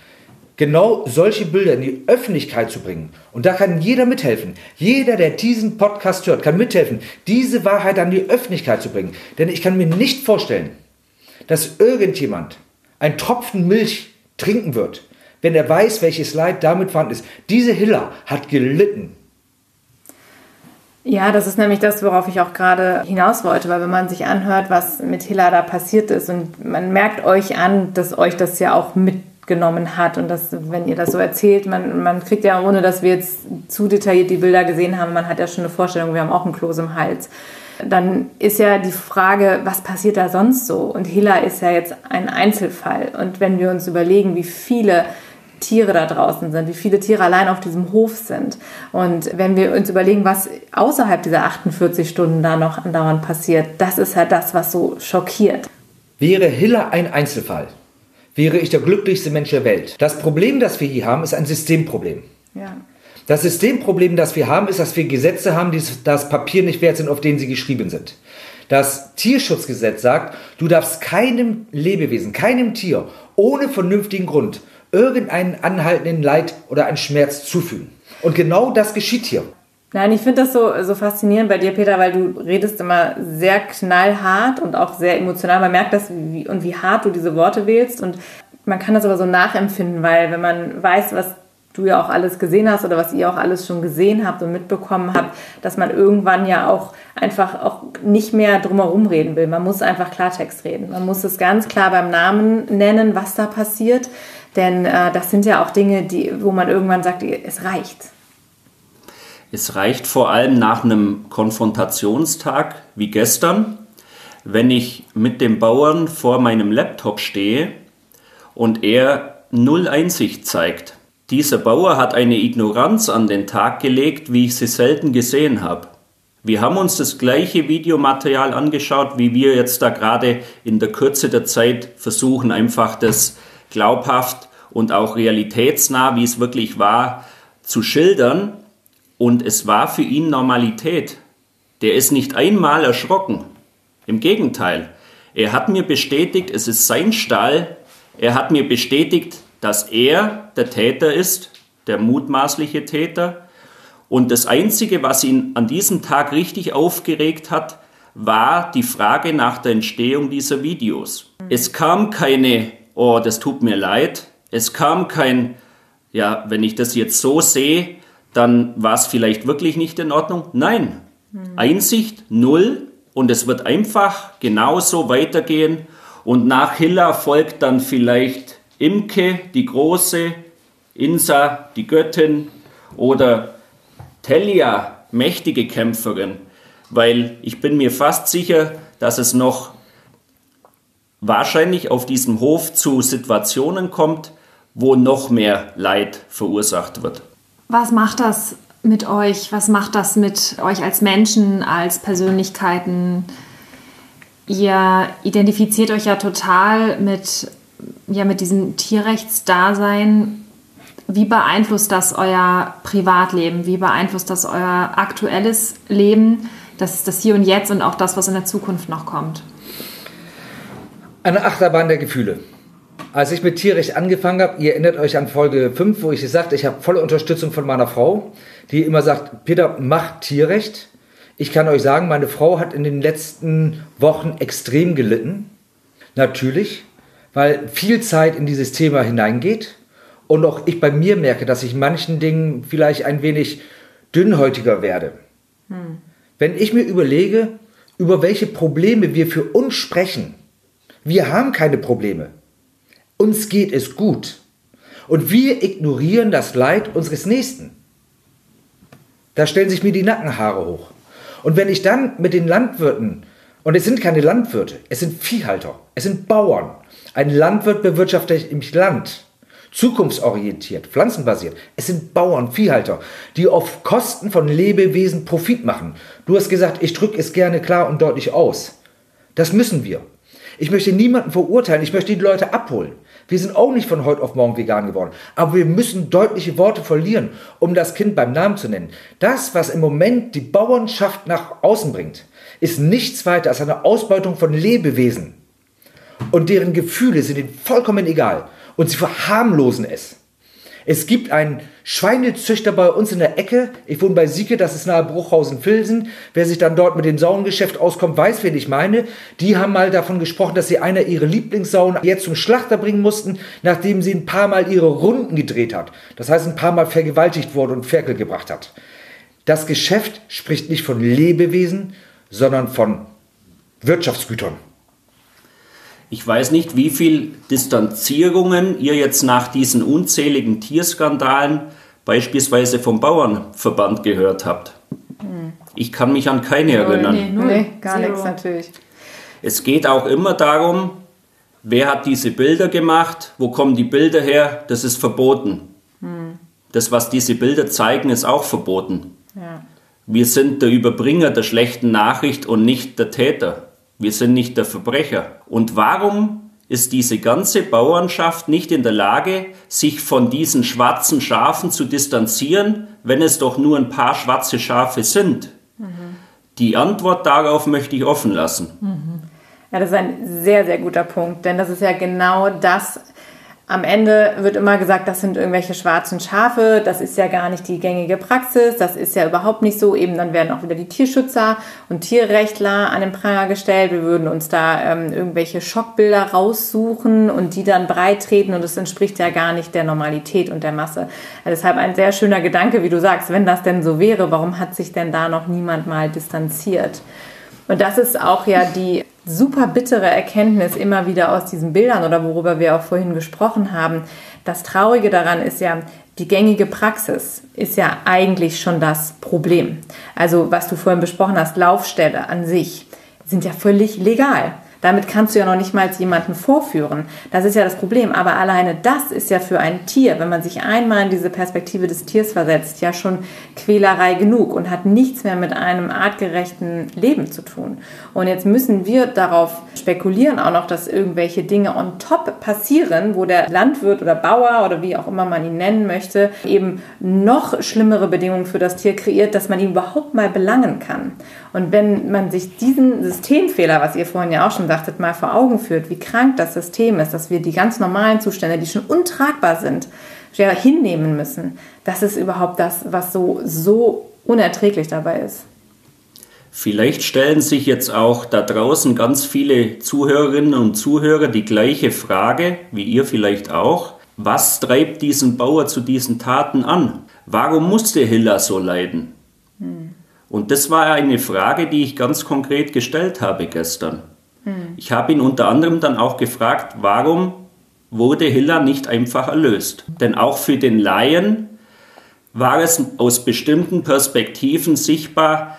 genau solche Bilder in die Öffentlichkeit zu bringen. Und da kann jeder mithelfen. Jeder, der diesen Podcast hört, kann mithelfen, diese Wahrheit an die Öffentlichkeit zu bringen. Denn ich kann mir nicht vorstellen, dass irgendjemand ein Tropfen Milch trinken wird, wenn er weiß, welches Leid damit vorhanden ist. Diese Hiller hat gelitten. Ja, das ist nämlich das, worauf ich auch gerade hinaus wollte, weil wenn man sich anhört, was mit Hilla da passiert ist und man merkt euch an, dass euch das ja auch mit genommen hat. Und das, wenn ihr das so erzählt, man, man kriegt ja, ohne dass wir jetzt zu detailliert die Bilder gesehen haben, man hat ja schon eine Vorstellung, wir haben auch einen Kloß im Hals. Dann ist ja die Frage, was passiert da sonst so? Und Hilla ist ja jetzt ein Einzelfall. Und wenn wir uns überlegen, wie viele Tiere da draußen sind, wie viele Tiere allein auf diesem Hof sind. Und wenn wir uns überlegen, was außerhalb dieser 48 Stunden da noch andauernd passiert, das ist halt das, was so schockiert. Wäre Hilla ein Einzelfall, wäre ich der glücklichste Mensch der Welt. Das Problem, das wir hier haben, ist ein Systemproblem. Ja. Das Systemproblem, das wir haben, ist, dass wir Gesetze haben, die das Papier nicht wert sind, auf denen sie geschrieben sind. Das Tierschutzgesetz sagt, du darfst keinem Lebewesen, keinem Tier ohne vernünftigen Grund irgendeinen anhaltenden Leid oder einen Schmerz zufügen. Und genau das geschieht hier. Nein, ich finde das so, so faszinierend bei dir, Peter, weil du redest immer sehr knallhart und auch sehr emotional. Man merkt das wie, und wie hart du diese Worte wählst. Und man kann das aber so nachempfinden, weil wenn man weiß, was du ja auch alles gesehen hast oder was ihr auch alles schon gesehen habt und mitbekommen habt, dass man irgendwann ja auch einfach auch nicht mehr drumherum reden will. Man muss einfach Klartext reden. Man muss es ganz klar beim Namen nennen, was da passiert. Denn äh, das sind ja auch Dinge, die, wo man irgendwann sagt, es reicht. Es reicht vor allem nach einem Konfrontationstag wie gestern, wenn ich mit dem Bauern vor meinem Laptop stehe und er null Einsicht zeigt. Dieser Bauer hat eine Ignoranz an den Tag gelegt, wie ich sie selten gesehen habe. Wir haben uns das gleiche Videomaterial angeschaut, wie wir jetzt da gerade in der Kürze der Zeit versuchen, einfach das glaubhaft und auch realitätsnah, wie es wirklich war, zu schildern. Und es war für ihn Normalität. Der ist nicht einmal erschrocken. Im Gegenteil. Er hat mir bestätigt, es ist sein Stall. Er hat mir bestätigt, dass er der Täter ist, der mutmaßliche Täter. Und das Einzige, was ihn an diesem Tag richtig aufgeregt hat, war die Frage nach der Entstehung dieser Videos. Es kam keine, oh, das tut mir leid. Es kam kein, ja, wenn ich das jetzt so sehe, dann war es vielleicht wirklich nicht in Ordnung. Nein, hm. Einsicht null und es wird einfach genauso weitergehen. Und nach Hilla folgt dann vielleicht Imke, die Große, Insa, die Göttin oder Telia, mächtige Kämpferin. Weil ich bin mir fast sicher, dass es noch wahrscheinlich auf diesem Hof zu Situationen kommt, wo noch mehr Leid verursacht wird. Was macht das mit euch? Was macht das mit euch als Menschen, als Persönlichkeiten? Ihr identifiziert euch ja total mit, ja, mit diesem Tierrechtsdasein. Wie beeinflusst das euer Privatleben? Wie beeinflusst das euer aktuelles Leben? Das ist das Hier und Jetzt und auch das, was in der Zukunft noch kommt. Eine Achterbahn der Gefühle. Als ich mit Tierrecht angefangen habe, ihr erinnert euch an Folge 5, wo ich gesagt habe, ich habe volle Unterstützung von meiner Frau, die immer sagt, Peter, mach Tierrecht. Ich kann euch sagen, meine Frau hat in den letzten Wochen extrem gelitten. Natürlich, weil viel Zeit in dieses Thema hineingeht. Und auch ich bei mir merke, dass ich manchen Dingen vielleicht ein wenig dünnhäutiger werde. Hm. Wenn ich mir überlege, über welche Probleme wir für uns sprechen, wir haben keine Probleme. Uns geht es gut. Und wir ignorieren das Leid unseres Nächsten. Da stellen sich mir die Nackenhaare hoch. Und wenn ich dann mit den Landwirten, und es sind keine Landwirte, es sind Viehhalter, es sind Bauern. Ein Landwirt bewirtschaftet im Land, zukunftsorientiert, pflanzenbasiert. Es sind Bauern, Viehhalter, die auf Kosten von Lebewesen Profit machen. Du hast gesagt, ich drücke es gerne klar und deutlich aus. Das müssen wir. Ich möchte niemanden verurteilen, ich möchte die Leute abholen. Wir sind auch nicht von heute auf morgen vegan geworden. Aber wir müssen deutliche Worte verlieren, um das Kind beim Namen zu nennen. Das, was im Moment die Bauernschaft nach außen bringt, ist nichts weiter als eine Ausbeutung von Lebewesen. Und deren Gefühle sind ihnen vollkommen egal. Und sie verharmlosen es. Es gibt einen Schweinezüchter bei uns in der Ecke. Ich wohne bei Sieke, das ist nahe Bruchhausen-Filsen. Wer sich dann dort mit dem Saunengeschäft auskommt, weiß, wen ich meine. Die haben mal davon gesprochen, dass sie einer ihrer Lieblingssauen jetzt zum Schlachter bringen mussten, nachdem sie ein paar Mal ihre Runden gedreht hat. Das heißt, ein paar Mal vergewaltigt wurde und Ferkel gebracht hat. Das Geschäft spricht nicht von Lebewesen, sondern von Wirtschaftsgütern. Ich weiß nicht, wie viel Distanzierungen ihr jetzt nach diesen unzähligen Tierskandalen beispielsweise vom Bauernverband gehört habt. Hm. Ich kann mich an keine null, erinnern. Nee, null. nee gar nichts natürlich. Es geht auch immer darum, wer hat diese Bilder gemacht, wo kommen die Bilder her, das ist verboten. Hm. Das, was diese Bilder zeigen, ist auch verboten. Ja. Wir sind der Überbringer der schlechten Nachricht und nicht der Täter. Wir sind nicht der Verbrecher. Und warum ist diese ganze Bauernschaft nicht in der Lage, sich von diesen schwarzen Schafen zu distanzieren, wenn es doch nur ein paar schwarze Schafe sind? Die Antwort darauf möchte ich offen lassen. Mhm. Ja, das ist ein sehr, sehr guter Punkt, denn das ist ja genau das, am Ende wird immer gesagt, das sind irgendwelche schwarzen Schafe, das ist ja gar nicht die gängige Praxis, das ist ja überhaupt nicht so. Eben dann werden auch wieder die Tierschützer und Tierrechtler an den Pranger gestellt. Wir würden uns da ähm, irgendwelche Schockbilder raussuchen und die dann breit treten und das entspricht ja gar nicht der Normalität und der Masse. Also deshalb ein sehr schöner Gedanke, wie du sagst, wenn das denn so wäre, warum hat sich denn da noch niemand mal distanziert? Und das ist auch ja die super bittere Erkenntnis immer wieder aus diesen Bildern oder worüber wir auch vorhin gesprochen haben. Das Traurige daran ist ja, die gängige Praxis ist ja eigentlich schon das Problem. Also was du vorhin besprochen hast, Laufstelle an sich sind ja völlig legal. Damit kannst du ja noch nicht mal jemanden vorführen. Das ist ja das Problem. Aber alleine das ist ja für ein Tier, wenn man sich einmal in diese Perspektive des Tiers versetzt, ja schon Quälerei genug und hat nichts mehr mit einem artgerechten Leben zu tun. Und jetzt müssen wir darauf spekulieren auch noch, dass irgendwelche Dinge on top passieren, wo der Landwirt oder Bauer oder wie auch immer man ihn nennen möchte, eben noch schlimmere Bedingungen für das Tier kreiert, dass man ihn überhaupt mal belangen kann. Und wenn man sich diesen Systemfehler, was ihr vorhin ja auch schon sagtet, mal vor Augen führt, wie krank das System ist, dass wir die ganz normalen Zustände, die schon untragbar sind, ja, hinnehmen müssen, das ist überhaupt das, was so, so unerträglich dabei ist. Vielleicht stellen sich jetzt auch da draußen ganz viele Zuhörerinnen und Zuhörer die gleiche Frage, wie ihr vielleicht auch. Was treibt diesen Bauer zu diesen Taten an? Warum musste Hiller so leiden? Hm. Und das war eine Frage, die ich ganz konkret gestellt habe gestern. Hm. Ich habe ihn unter anderem dann auch gefragt, warum wurde Hiller nicht einfach erlöst? Denn auch für den Laien war es aus bestimmten Perspektiven sichtbar,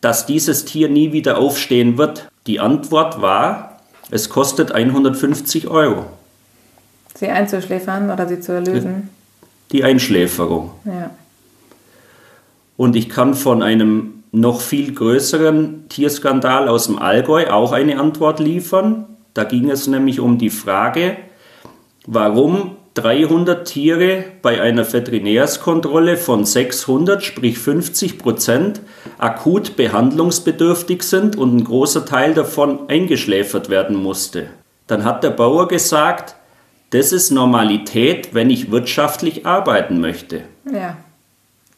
dass dieses Tier nie wieder aufstehen wird. Die Antwort war, es kostet 150 Euro. Sie einzuschläfern oder sie zu erlösen? Die Einschläferung. Ja. Und ich kann von einem noch viel größeren Tierskandal aus dem Allgäu auch eine Antwort liefern. Da ging es nämlich um die Frage, warum 300 Tiere bei einer Veterinärskontrolle von 600, sprich 50 Prozent, akut behandlungsbedürftig sind und ein großer Teil davon eingeschläfert werden musste. Dann hat der Bauer gesagt, das ist Normalität, wenn ich wirtschaftlich arbeiten möchte. Ja,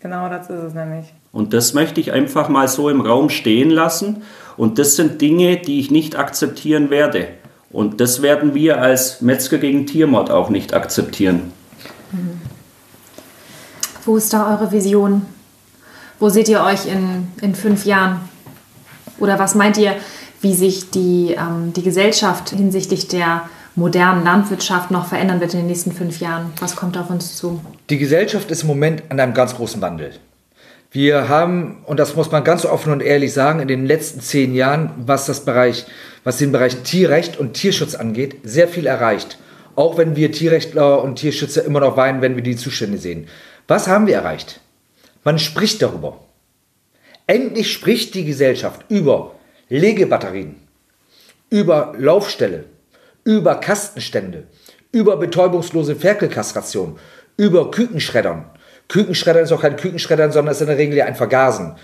genau das ist es nämlich. Und das möchte ich einfach mal so im Raum stehen lassen. Und das sind Dinge, die ich nicht akzeptieren werde. Und das werden wir als Metzger gegen Tiermord auch nicht akzeptieren. Wo ist da eure Vision? Wo seht ihr euch in, in fünf Jahren? Oder was meint ihr, wie sich die, ähm, die Gesellschaft hinsichtlich der modernen Landwirtschaft noch verändern wird in den nächsten fünf Jahren? Was kommt auf uns zu? Die Gesellschaft ist im Moment an einem ganz großen Wandel. Wir haben, und das muss man ganz offen und ehrlich sagen, in den letzten zehn Jahren, was, das Bereich, was den Bereich Tierrecht und Tierschutz angeht, sehr viel erreicht. Auch wenn wir Tierrechtler und Tierschützer immer noch weinen, wenn wir die Zustände sehen. Was haben wir erreicht? Man spricht darüber. Endlich spricht die Gesellschaft über Legebatterien, über Laufställe, über Kastenstände, über betäubungslose Ferkelkastration, über Kükenschreddern, Kükenschreddern ist auch kein Kükenschreddern, sondern ist in der Regel ja ein Vergasen.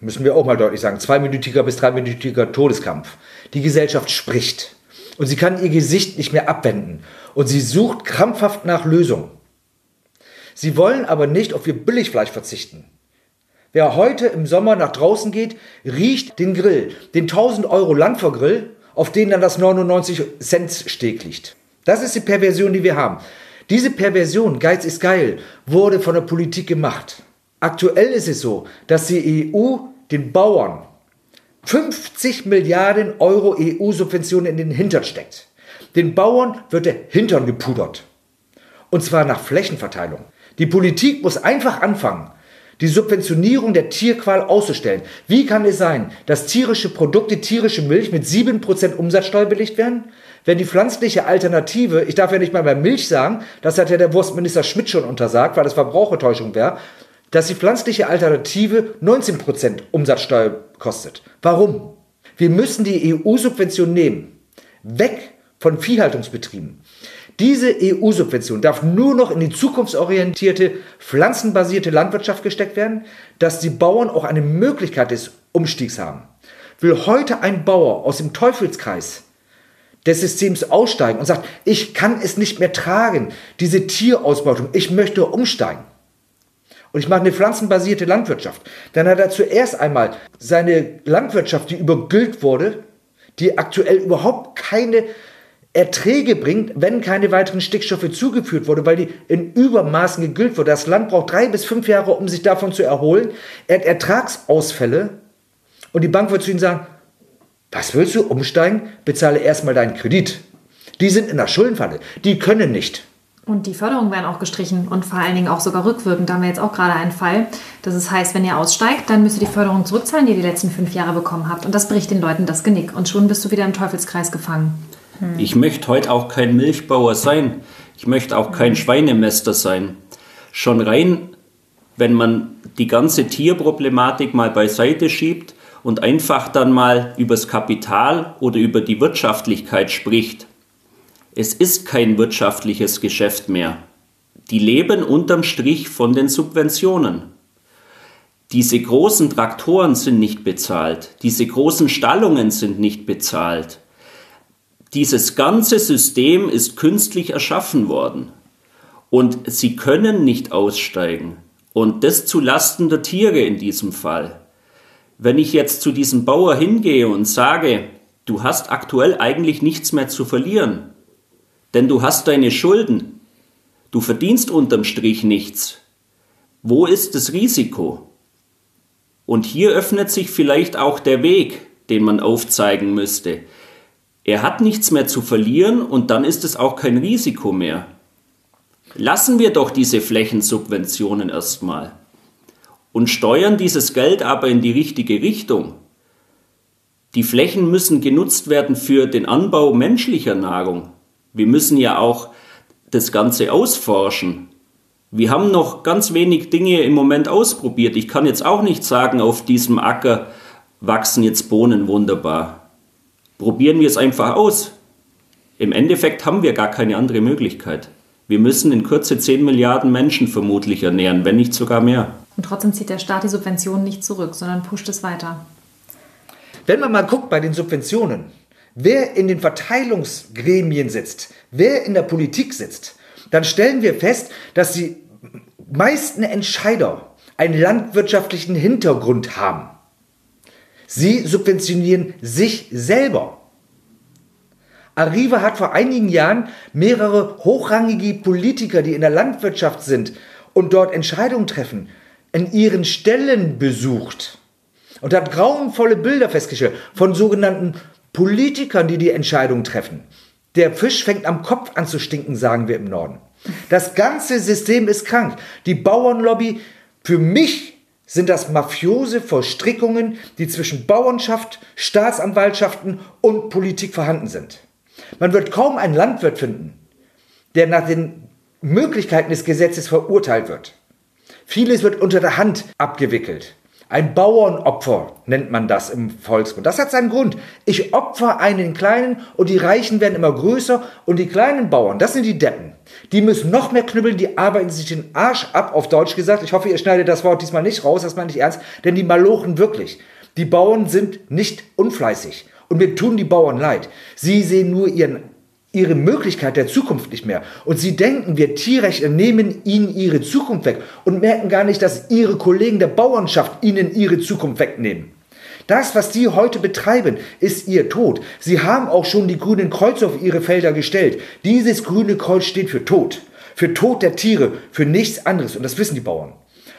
Müssen wir auch mal deutlich sagen. Zweiminütiger bis dreiminütiger Todeskampf. Die Gesellschaft spricht. Und sie kann ihr Gesicht nicht mehr abwenden. Und sie sucht krampfhaft nach Lösungen. Sie wollen aber nicht auf ihr Billigfleisch verzichten. Wer heute im Sommer nach draußen geht, riecht den Grill, den 1000 Euro Landvergrill, auf den dann das 99 Cent Steg liegt. Das ist die Perversion, die wir haben. Diese Perversion, Geiz ist geil, wurde von der Politik gemacht. Aktuell ist es so, dass die EU den Bauern 50 Milliarden Euro EU-Subventionen in den Hintern steckt. Den Bauern wird der Hintern gepudert. Und zwar nach Flächenverteilung. Die Politik muss einfach anfangen, die Subventionierung der Tierqual auszustellen. Wie kann es sein, dass tierische Produkte, tierische Milch mit 7% Umsatzsteuer belegt werden? wenn die pflanzliche Alternative, ich darf ja nicht mal bei Milch sagen, das hat ja der Wurstminister Schmidt schon untersagt, weil das Verbrauchertäuschung wäre, dass die pflanzliche Alternative 19% Umsatzsteuer kostet. Warum? Wir müssen die EU-Subvention nehmen. Weg von Viehhaltungsbetrieben. Diese EU-Subvention darf nur noch in die zukunftsorientierte, pflanzenbasierte Landwirtschaft gesteckt werden, dass die Bauern auch eine Möglichkeit des Umstiegs haben. Will heute ein Bauer aus dem Teufelskreis des Systems aussteigen und sagt, ich kann es nicht mehr tragen, diese Tierausbeutung, ich möchte umsteigen. Und ich mache eine pflanzenbasierte Landwirtschaft. Dann hat er zuerst einmal seine Landwirtschaft, die übergüllt wurde, die aktuell überhaupt keine Erträge bringt, wenn keine weiteren Stickstoffe zugeführt wurde, weil die in Übermaßen gegüllt wurde. Das Land braucht drei bis fünf Jahre, um sich davon zu erholen. Er hat Ertragsausfälle und die Bank wird zu ihm sagen, was willst du umsteigen? Bezahle erstmal deinen Kredit. Die sind in der Schuldenfalle. Die können nicht. Und die Förderungen werden auch gestrichen und vor allen Dingen auch sogar rückwirkend. Da haben wir jetzt auch gerade einen Fall. Das heißt, wenn ihr aussteigt, dann müsst ihr die Förderung zurückzahlen, die ihr die letzten fünf Jahre bekommen habt. Und das bricht den Leuten das Genick. Und schon bist du wieder im Teufelskreis gefangen. Hm. Ich möchte heute auch kein Milchbauer sein. Ich möchte auch kein Schweinemester sein. Schon rein, wenn man die ganze Tierproblematik mal beiseite schiebt, und einfach dann mal übers Kapital oder über die Wirtschaftlichkeit spricht. Es ist kein wirtschaftliches Geschäft mehr. Die leben unterm Strich von den Subventionen. Diese großen Traktoren sind nicht bezahlt, diese großen Stallungen sind nicht bezahlt. Dieses ganze System ist künstlich erschaffen worden. Und sie können nicht aussteigen. Und das zu Lasten der Tiere in diesem Fall. Wenn ich jetzt zu diesem Bauer hingehe und sage, du hast aktuell eigentlich nichts mehr zu verlieren, denn du hast deine Schulden, du verdienst unterm Strich nichts. Wo ist das Risiko? Und hier öffnet sich vielleicht auch der Weg, den man aufzeigen müsste. Er hat nichts mehr zu verlieren und dann ist es auch kein Risiko mehr. Lassen wir doch diese Flächensubventionen erstmal und steuern dieses Geld aber in die richtige Richtung. Die Flächen müssen genutzt werden für den Anbau menschlicher Nahrung. Wir müssen ja auch das Ganze ausforschen. Wir haben noch ganz wenig Dinge im Moment ausprobiert. Ich kann jetzt auch nicht sagen, auf diesem Acker wachsen jetzt Bohnen wunderbar. Probieren wir es einfach aus. Im Endeffekt haben wir gar keine andere Möglichkeit. Wir müssen in Kürze 10 Milliarden Menschen vermutlich ernähren, wenn nicht sogar mehr. Und trotzdem zieht der Staat die Subventionen nicht zurück, sondern pusht es weiter. Wenn man mal guckt bei den Subventionen, wer in den Verteilungsgremien sitzt, wer in der Politik sitzt, dann stellen wir fest, dass die meisten Entscheider einen landwirtschaftlichen Hintergrund haben. Sie subventionieren sich selber. Arriva hat vor einigen Jahren mehrere hochrangige Politiker, die in der Landwirtschaft sind und dort Entscheidungen treffen, in ihren Stellen besucht und hat grauenvolle Bilder festgestellt von sogenannten Politikern, die die Entscheidungen treffen. Der Fisch fängt am Kopf an zu stinken, sagen wir im Norden. Das ganze System ist krank. Die Bauernlobby, für mich sind das mafiose Verstrickungen, die zwischen Bauernschaft, Staatsanwaltschaften und Politik vorhanden sind. Man wird kaum einen Landwirt finden, der nach den Möglichkeiten des Gesetzes verurteilt wird. Vieles wird unter der Hand abgewickelt. Ein Bauernopfer nennt man das im Volksmund. Das hat seinen Grund. Ich opfer einen Kleinen und die Reichen werden immer größer und die kleinen Bauern, das sind die Deppen. Die müssen noch mehr knüppeln, die arbeiten sich den Arsch ab, auf Deutsch gesagt. Ich hoffe, ihr schneidet das Wort diesmal nicht raus, das meine ich ernst, denn die malochen wirklich. Die Bauern sind nicht unfleißig. Und mir tun die Bauern leid. Sie sehen nur ihren ihre Möglichkeit der Zukunft nicht mehr. Und sie denken, wir Tierrechtler nehmen ihnen ihre Zukunft weg und merken gar nicht, dass ihre Kollegen der Bauernschaft ihnen ihre Zukunft wegnehmen. Das, was die heute betreiben, ist ihr Tod. Sie haben auch schon die grünen Kreuze auf ihre Felder gestellt. Dieses grüne Kreuz steht für Tod. Für Tod der Tiere, für nichts anderes. Und das wissen die Bauern.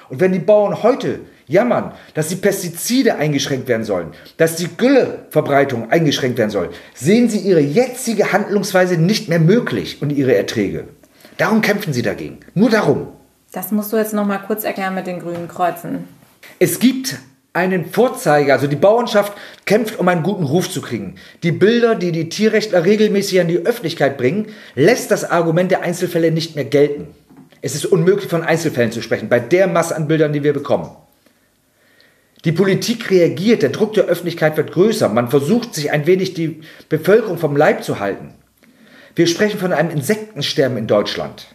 Und wenn die Bauern heute jammern, dass die Pestizide eingeschränkt werden sollen, dass die Gülleverbreitung eingeschränkt werden soll, sehen sie ihre jetzige Handlungsweise nicht mehr möglich und ihre Erträge. Darum kämpfen sie dagegen. Nur darum. Das musst du jetzt noch mal kurz erklären mit den grünen Kreuzen. Es gibt einen Vorzeiger, also die Bauernschaft kämpft, um einen guten Ruf zu kriegen. Die Bilder, die die Tierrechtler regelmäßig an die Öffentlichkeit bringen, lässt das Argument der Einzelfälle nicht mehr gelten. Es ist unmöglich, von Einzelfällen zu sprechen, bei der Masse an Bildern, die wir bekommen. Die Politik reagiert, der Druck der Öffentlichkeit wird größer, man versucht sich ein wenig die Bevölkerung vom Leib zu halten. Wir sprechen von einem Insektensterben in Deutschland.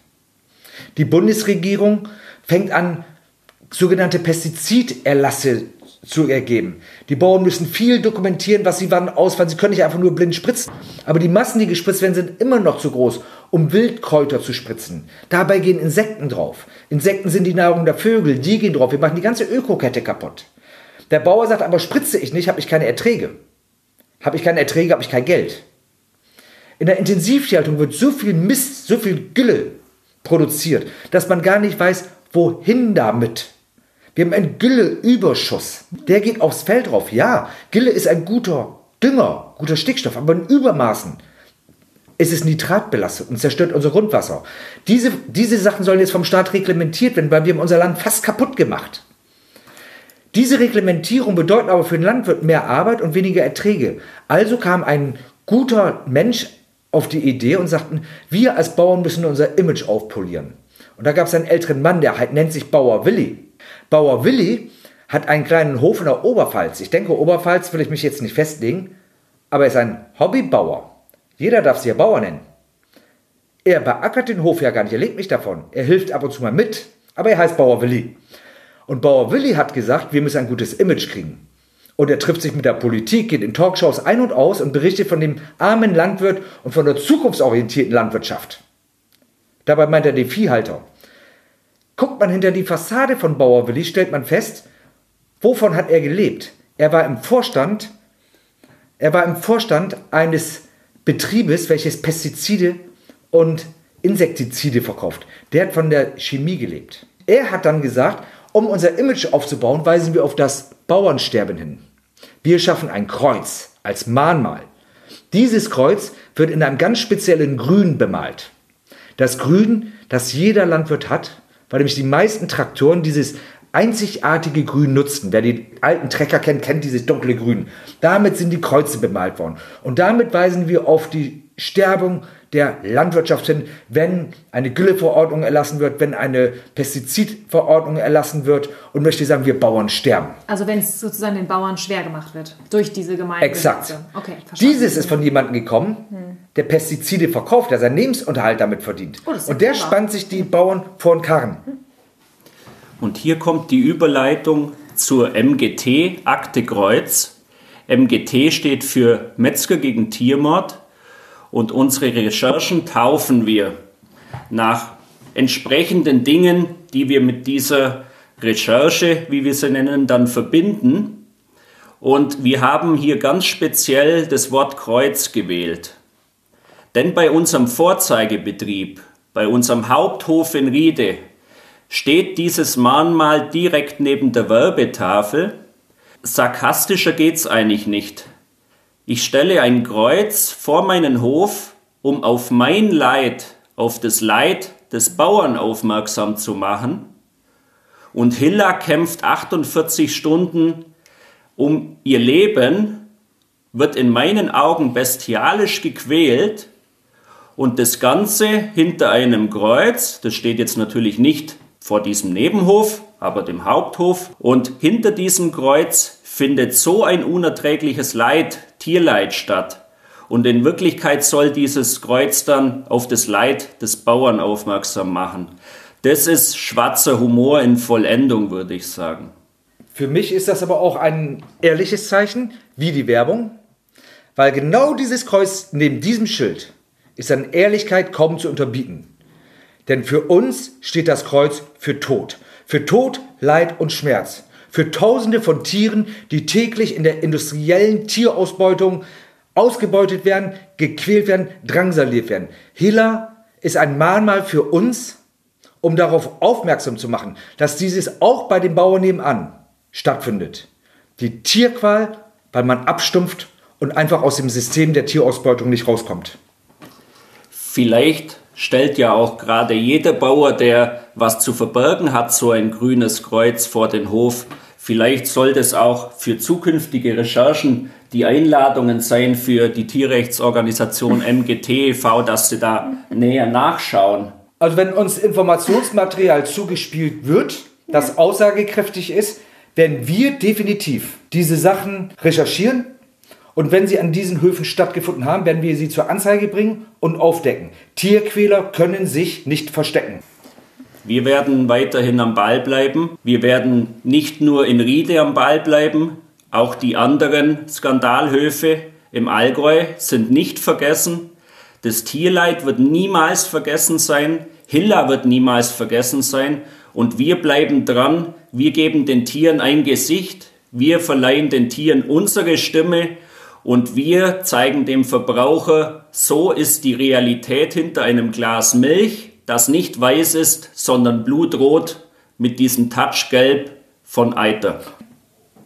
Die Bundesregierung fängt an, sogenannte Pestiziderlasse zu ergeben. Die Bauern müssen viel dokumentieren, was sie wann ausfallen. Sie können nicht einfach nur blind spritzen. Aber die Massen, die gespritzt werden, sind immer noch zu groß, um Wildkräuter zu spritzen. Dabei gehen Insekten drauf. Insekten sind die Nahrung der Vögel, die gehen drauf. Wir machen die ganze Ökokette kaputt. Der Bauer sagt, aber spritze ich nicht, habe ich keine Erträge. Habe ich keine Erträge, habe ich kein Geld. In der Intensivtierhaltung wird so viel Mist, so viel Gülle produziert, dass man gar nicht weiß, wohin damit. Wir haben einen Gülleüberschuss. Der geht aufs Feld drauf. Ja, Gülle ist ein guter Dünger, guter Stickstoff, aber in Übermaßen ist es nitratbelastet und zerstört unser Grundwasser. Diese, diese Sachen sollen jetzt vom Staat reglementiert werden, weil wir haben unser Land fast kaputt gemacht. Diese Reglementierung bedeutet aber für den Landwirt mehr Arbeit und weniger Erträge. Also kam ein guter Mensch auf die Idee und sagten, wir als Bauern müssen unser Image aufpolieren. Und da gab es einen älteren Mann, der halt nennt sich Bauer Willi. Bauer Willi hat einen kleinen Hof in der Oberpfalz. Ich denke, Oberpfalz will ich mich jetzt nicht festlegen, aber er ist ein Hobbybauer. Jeder darf sich ja Bauer nennen. Er beackert den Hof ja gar nicht, er lebt nicht davon. Er hilft ab und zu mal mit, aber er heißt Bauer Willi. Und Bauer Willi hat gesagt, wir müssen ein gutes Image kriegen. Und er trifft sich mit der Politik, geht in Talkshows ein und aus und berichtet von dem armen Landwirt und von der zukunftsorientierten Landwirtschaft. Dabei meint er den Viehhalter. Guckt man hinter die Fassade von Bauer Willi, stellt man fest, wovon hat er gelebt? Er war im Vorstand, er war im Vorstand eines Betriebes, welches Pestizide und Insektizide verkauft. Der hat von der Chemie gelebt. er hat dann gesagt, um unser Image aufzubauen, weisen wir auf das Bauernsterben hin. Wir schaffen ein Kreuz als Mahnmal. Dieses Kreuz wird in einem ganz speziellen Grün bemalt. Das Grün, das jeder Landwirt hat, weil nämlich die meisten Traktoren dieses einzigartige Grün nutzten. Wer die alten Trecker kennt, kennt dieses dunkle Grün. Damit sind die Kreuze bemalt worden. Und damit weisen wir auf die Sterbung der Landwirtschaft hin, wenn eine Gülleverordnung erlassen wird, wenn eine Pestizidverordnung erlassen wird und möchte sagen, wir Bauern sterben. Also wenn es sozusagen den Bauern schwer gemacht wird durch diese Gemeinde. Exakt. Okay, Dieses ist von jemandem gekommen, der Pestizide verkauft, der seinen Lebensunterhalt damit verdient. Oh, und der klar. spannt sich die Bauern vor den Karren. Und hier kommt die Überleitung zur MGT, Akte Kreuz. MGT steht für Metzger gegen Tiermord und unsere Recherchen taufen wir nach entsprechenden Dingen, die wir mit dieser Recherche, wie wir sie nennen, dann verbinden. Und wir haben hier ganz speziell das Wort Kreuz gewählt. Denn bei unserem Vorzeigebetrieb, bei unserem Haupthof in Riede, steht dieses Mahnmal direkt neben der Werbetafel. Sarkastischer geht's eigentlich nicht. Ich stelle ein Kreuz vor meinen Hof, um auf mein Leid, auf das Leid des Bauern aufmerksam zu machen. Und Hilla kämpft 48 Stunden um ihr Leben, wird in meinen Augen bestialisch gequält und das Ganze hinter einem Kreuz, das steht jetzt natürlich nicht vor diesem Nebenhof, aber dem Haupthof. Und hinter diesem Kreuz findet so ein unerträgliches Leid, Tierleid statt. Und in Wirklichkeit soll dieses Kreuz dann auf das Leid des Bauern aufmerksam machen. Das ist schwarzer Humor in Vollendung, würde ich sagen. Für mich ist das aber auch ein ehrliches Zeichen, wie die Werbung, weil genau dieses Kreuz neben diesem Schild ist an Ehrlichkeit kaum zu unterbieten. Denn für uns steht das Kreuz für Tod. Für Tod, Leid und Schmerz. Für Tausende von Tieren, die täglich in der industriellen Tierausbeutung ausgebeutet werden, gequält werden, drangsaliert werden. Hilla ist ein Mahnmal für uns, um darauf aufmerksam zu machen, dass dieses auch bei den Bauern nebenan stattfindet. Die Tierqual, weil man abstumpft und einfach aus dem System der Tierausbeutung nicht rauskommt. Vielleicht stellt ja auch gerade jeder Bauer, der was zu verbergen hat, so ein grünes Kreuz vor den Hof. Vielleicht soll das auch für zukünftige Recherchen die Einladungen sein für die Tierrechtsorganisation MGTV, dass sie da näher nachschauen. Also wenn uns Informationsmaterial zugespielt wird, das aussagekräftig ist, werden wir definitiv diese Sachen recherchieren und wenn sie an diesen Höfen stattgefunden haben, werden wir sie zur Anzeige bringen und aufdecken. Tierquäler können sich nicht verstecken. Wir werden weiterhin am Ball bleiben. Wir werden nicht nur in Riede am Ball bleiben, auch die anderen Skandalhöfe im Allgäu sind nicht vergessen. Das Tierleid wird niemals vergessen sein. Hilla wird niemals vergessen sein. Und wir bleiben dran. Wir geben den Tieren ein Gesicht. Wir verleihen den Tieren unsere Stimme und wir zeigen dem Verbraucher, so ist die Realität hinter einem Glas Milch, das nicht weiß ist, sondern blutrot mit diesem Touchgelb von Eiter.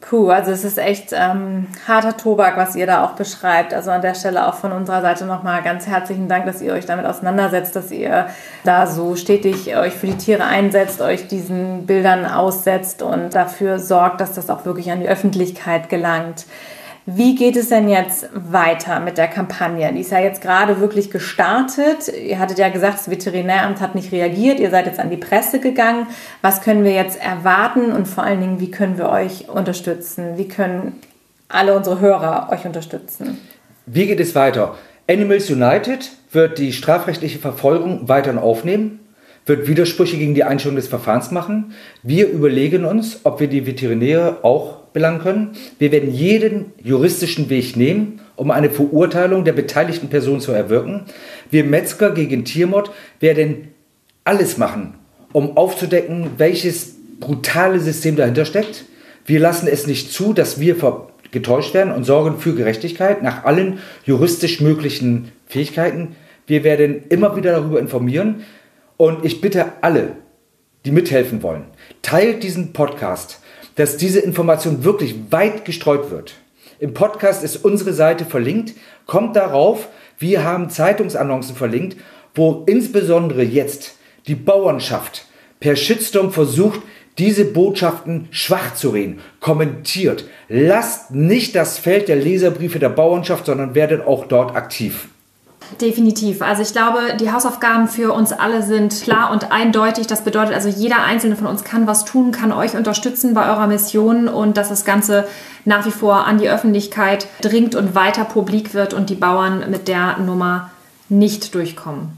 Puh, also es ist echt ähm, harter Tobak, was ihr da auch beschreibt. Also an der Stelle auch von unserer Seite nochmal ganz herzlichen Dank, dass ihr euch damit auseinandersetzt, dass ihr da so stetig euch für die Tiere einsetzt, euch diesen Bildern aussetzt und dafür sorgt, dass das auch wirklich an die Öffentlichkeit gelangt. Wie geht es denn jetzt weiter mit der Kampagne? Die ist ja jetzt gerade wirklich gestartet. Ihr hattet ja gesagt, das Veterinäramt hat nicht reagiert. Ihr seid jetzt an die Presse gegangen. Was können wir jetzt erwarten und vor allen Dingen, wie können wir euch unterstützen? Wie können alle unsere Hörer euch unterstützen? Wie geht es weiter? Animals United wird die strafrechtliche Verfolgung weiterhin aufnehmen, wird Widersprüche gegen die Einstellung des Verfahrens machen. Wir überlegen uns, ob wir die Veterinäre auch belangen können. Wir werden jeden juristischen Weg nehmen, um eine Verurteilung der beteiligten Person zu erwirken. Wir Metzger gegen Tiermord werden alles machen, um aufzudecken, welches brutale System dahinter steckt. Wir lassen es nicht zu, dass wir getäuscht werden und sorgen für Gerechtigkeit nach allen juristisch möglichen Fähigkeiten. Wir werden immer wieder darüber informieren und ich bitte alle, die mithelfen wollen, teilt diesen Podcast, dass diese Information wirklich weit gestreut wird. Im Podcast ist unsere Seite verlinkt. Kommt darauf. Wir haben Zeitungsannoncen verlinkt, wo insbesondere jetzt die Bauernschaft per Shitstorm versucht, diese Botschaften schwach zu reden. Kommentiert. Lasst nicht das Feld der Leserbriefe der Bauernschaft, sondern werdet auch dort aktiv. Definitiv. Also ich glaube, die Hausaufgaben für uns alle sind klar und eindeutig. Das bedeutet also, jeder einzelne von uns kann was tun, kann euch unterstützen bei eurer Mission und dass das Ganze nach wie vor an die Öffentlichkeit dringt und weiter publik wird und die Bauern mit der Nummer nicht durchkommen.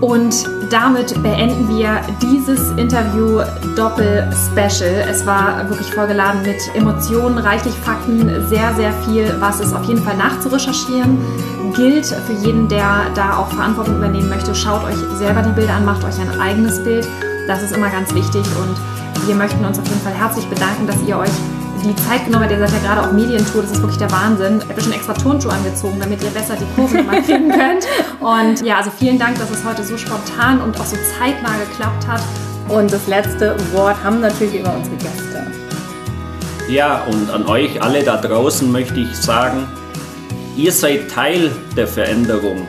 Und damit beenden wir dieses Interview Doppel-Special. Es war wirklich vollgeladen mit Emotionen, reichlich Fakten, sehr, sehr viel, was es auf jeden Fall nachzurecherchieren gilt. Für jeden, der da auch Verantwortung übernehmen möchte, schaut euch selber die Bilder an, macht euch ein eigenes Bild. Das ist immer ganz wichtig und wir möchten uns auf jeden Fall herzlich bedanken, dass ihr euch die Zeit genommen habt. Ihr seid ja gerade auch Medientour, das ist wirklich der Wahnsinn. Ich habe schon extra Turnschuhe angezogen, damit ihr besser die Kurve nochmal kriegen könnt. Und ja, also vielen Dank, dass es heute so spontan und auch so zeitnah geklappt hat. Und das letzte Wort haben natürlich immer unsere Gäste. Ja, und an euch alle da draußen möchte ich sagen, ihr seid Teil der Veränderung.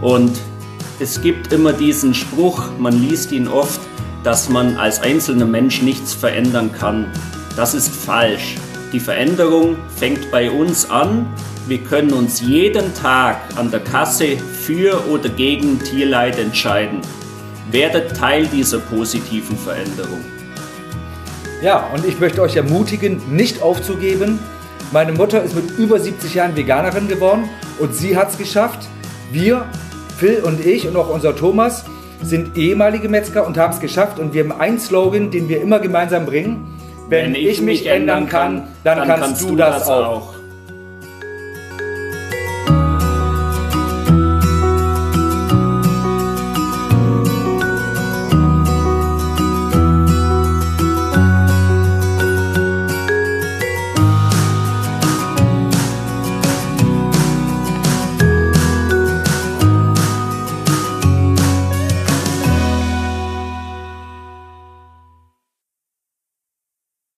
Und es gibt immer diesen Spruch, man liest ihn oft, dass man als einzelner Mensch nichts verändern kann. Das ist falsch. Die Veränderung fängt bei uns an. Wir können uns jeden Tag an der Kasse für oder gegen Tierleid entscheiden. Werdet Teil dieser positiven Veränderung. Ja, und ich möchte euch ermutigen, nicht aufzugeben. Meine Mutter ist mit über 70 Jahren Veganerin geworden und sie hat es geschafft. Wir, Phil und ich und auch unser Thomas, sind ehemalige Metzger und haben es geschafft. Und wir haben einen Slogan, den wir immer gemeinsam bringen. Wenn, Wenn ich, ich mich ändern kann, dann, dann kannst, kannst, du das auch. auch.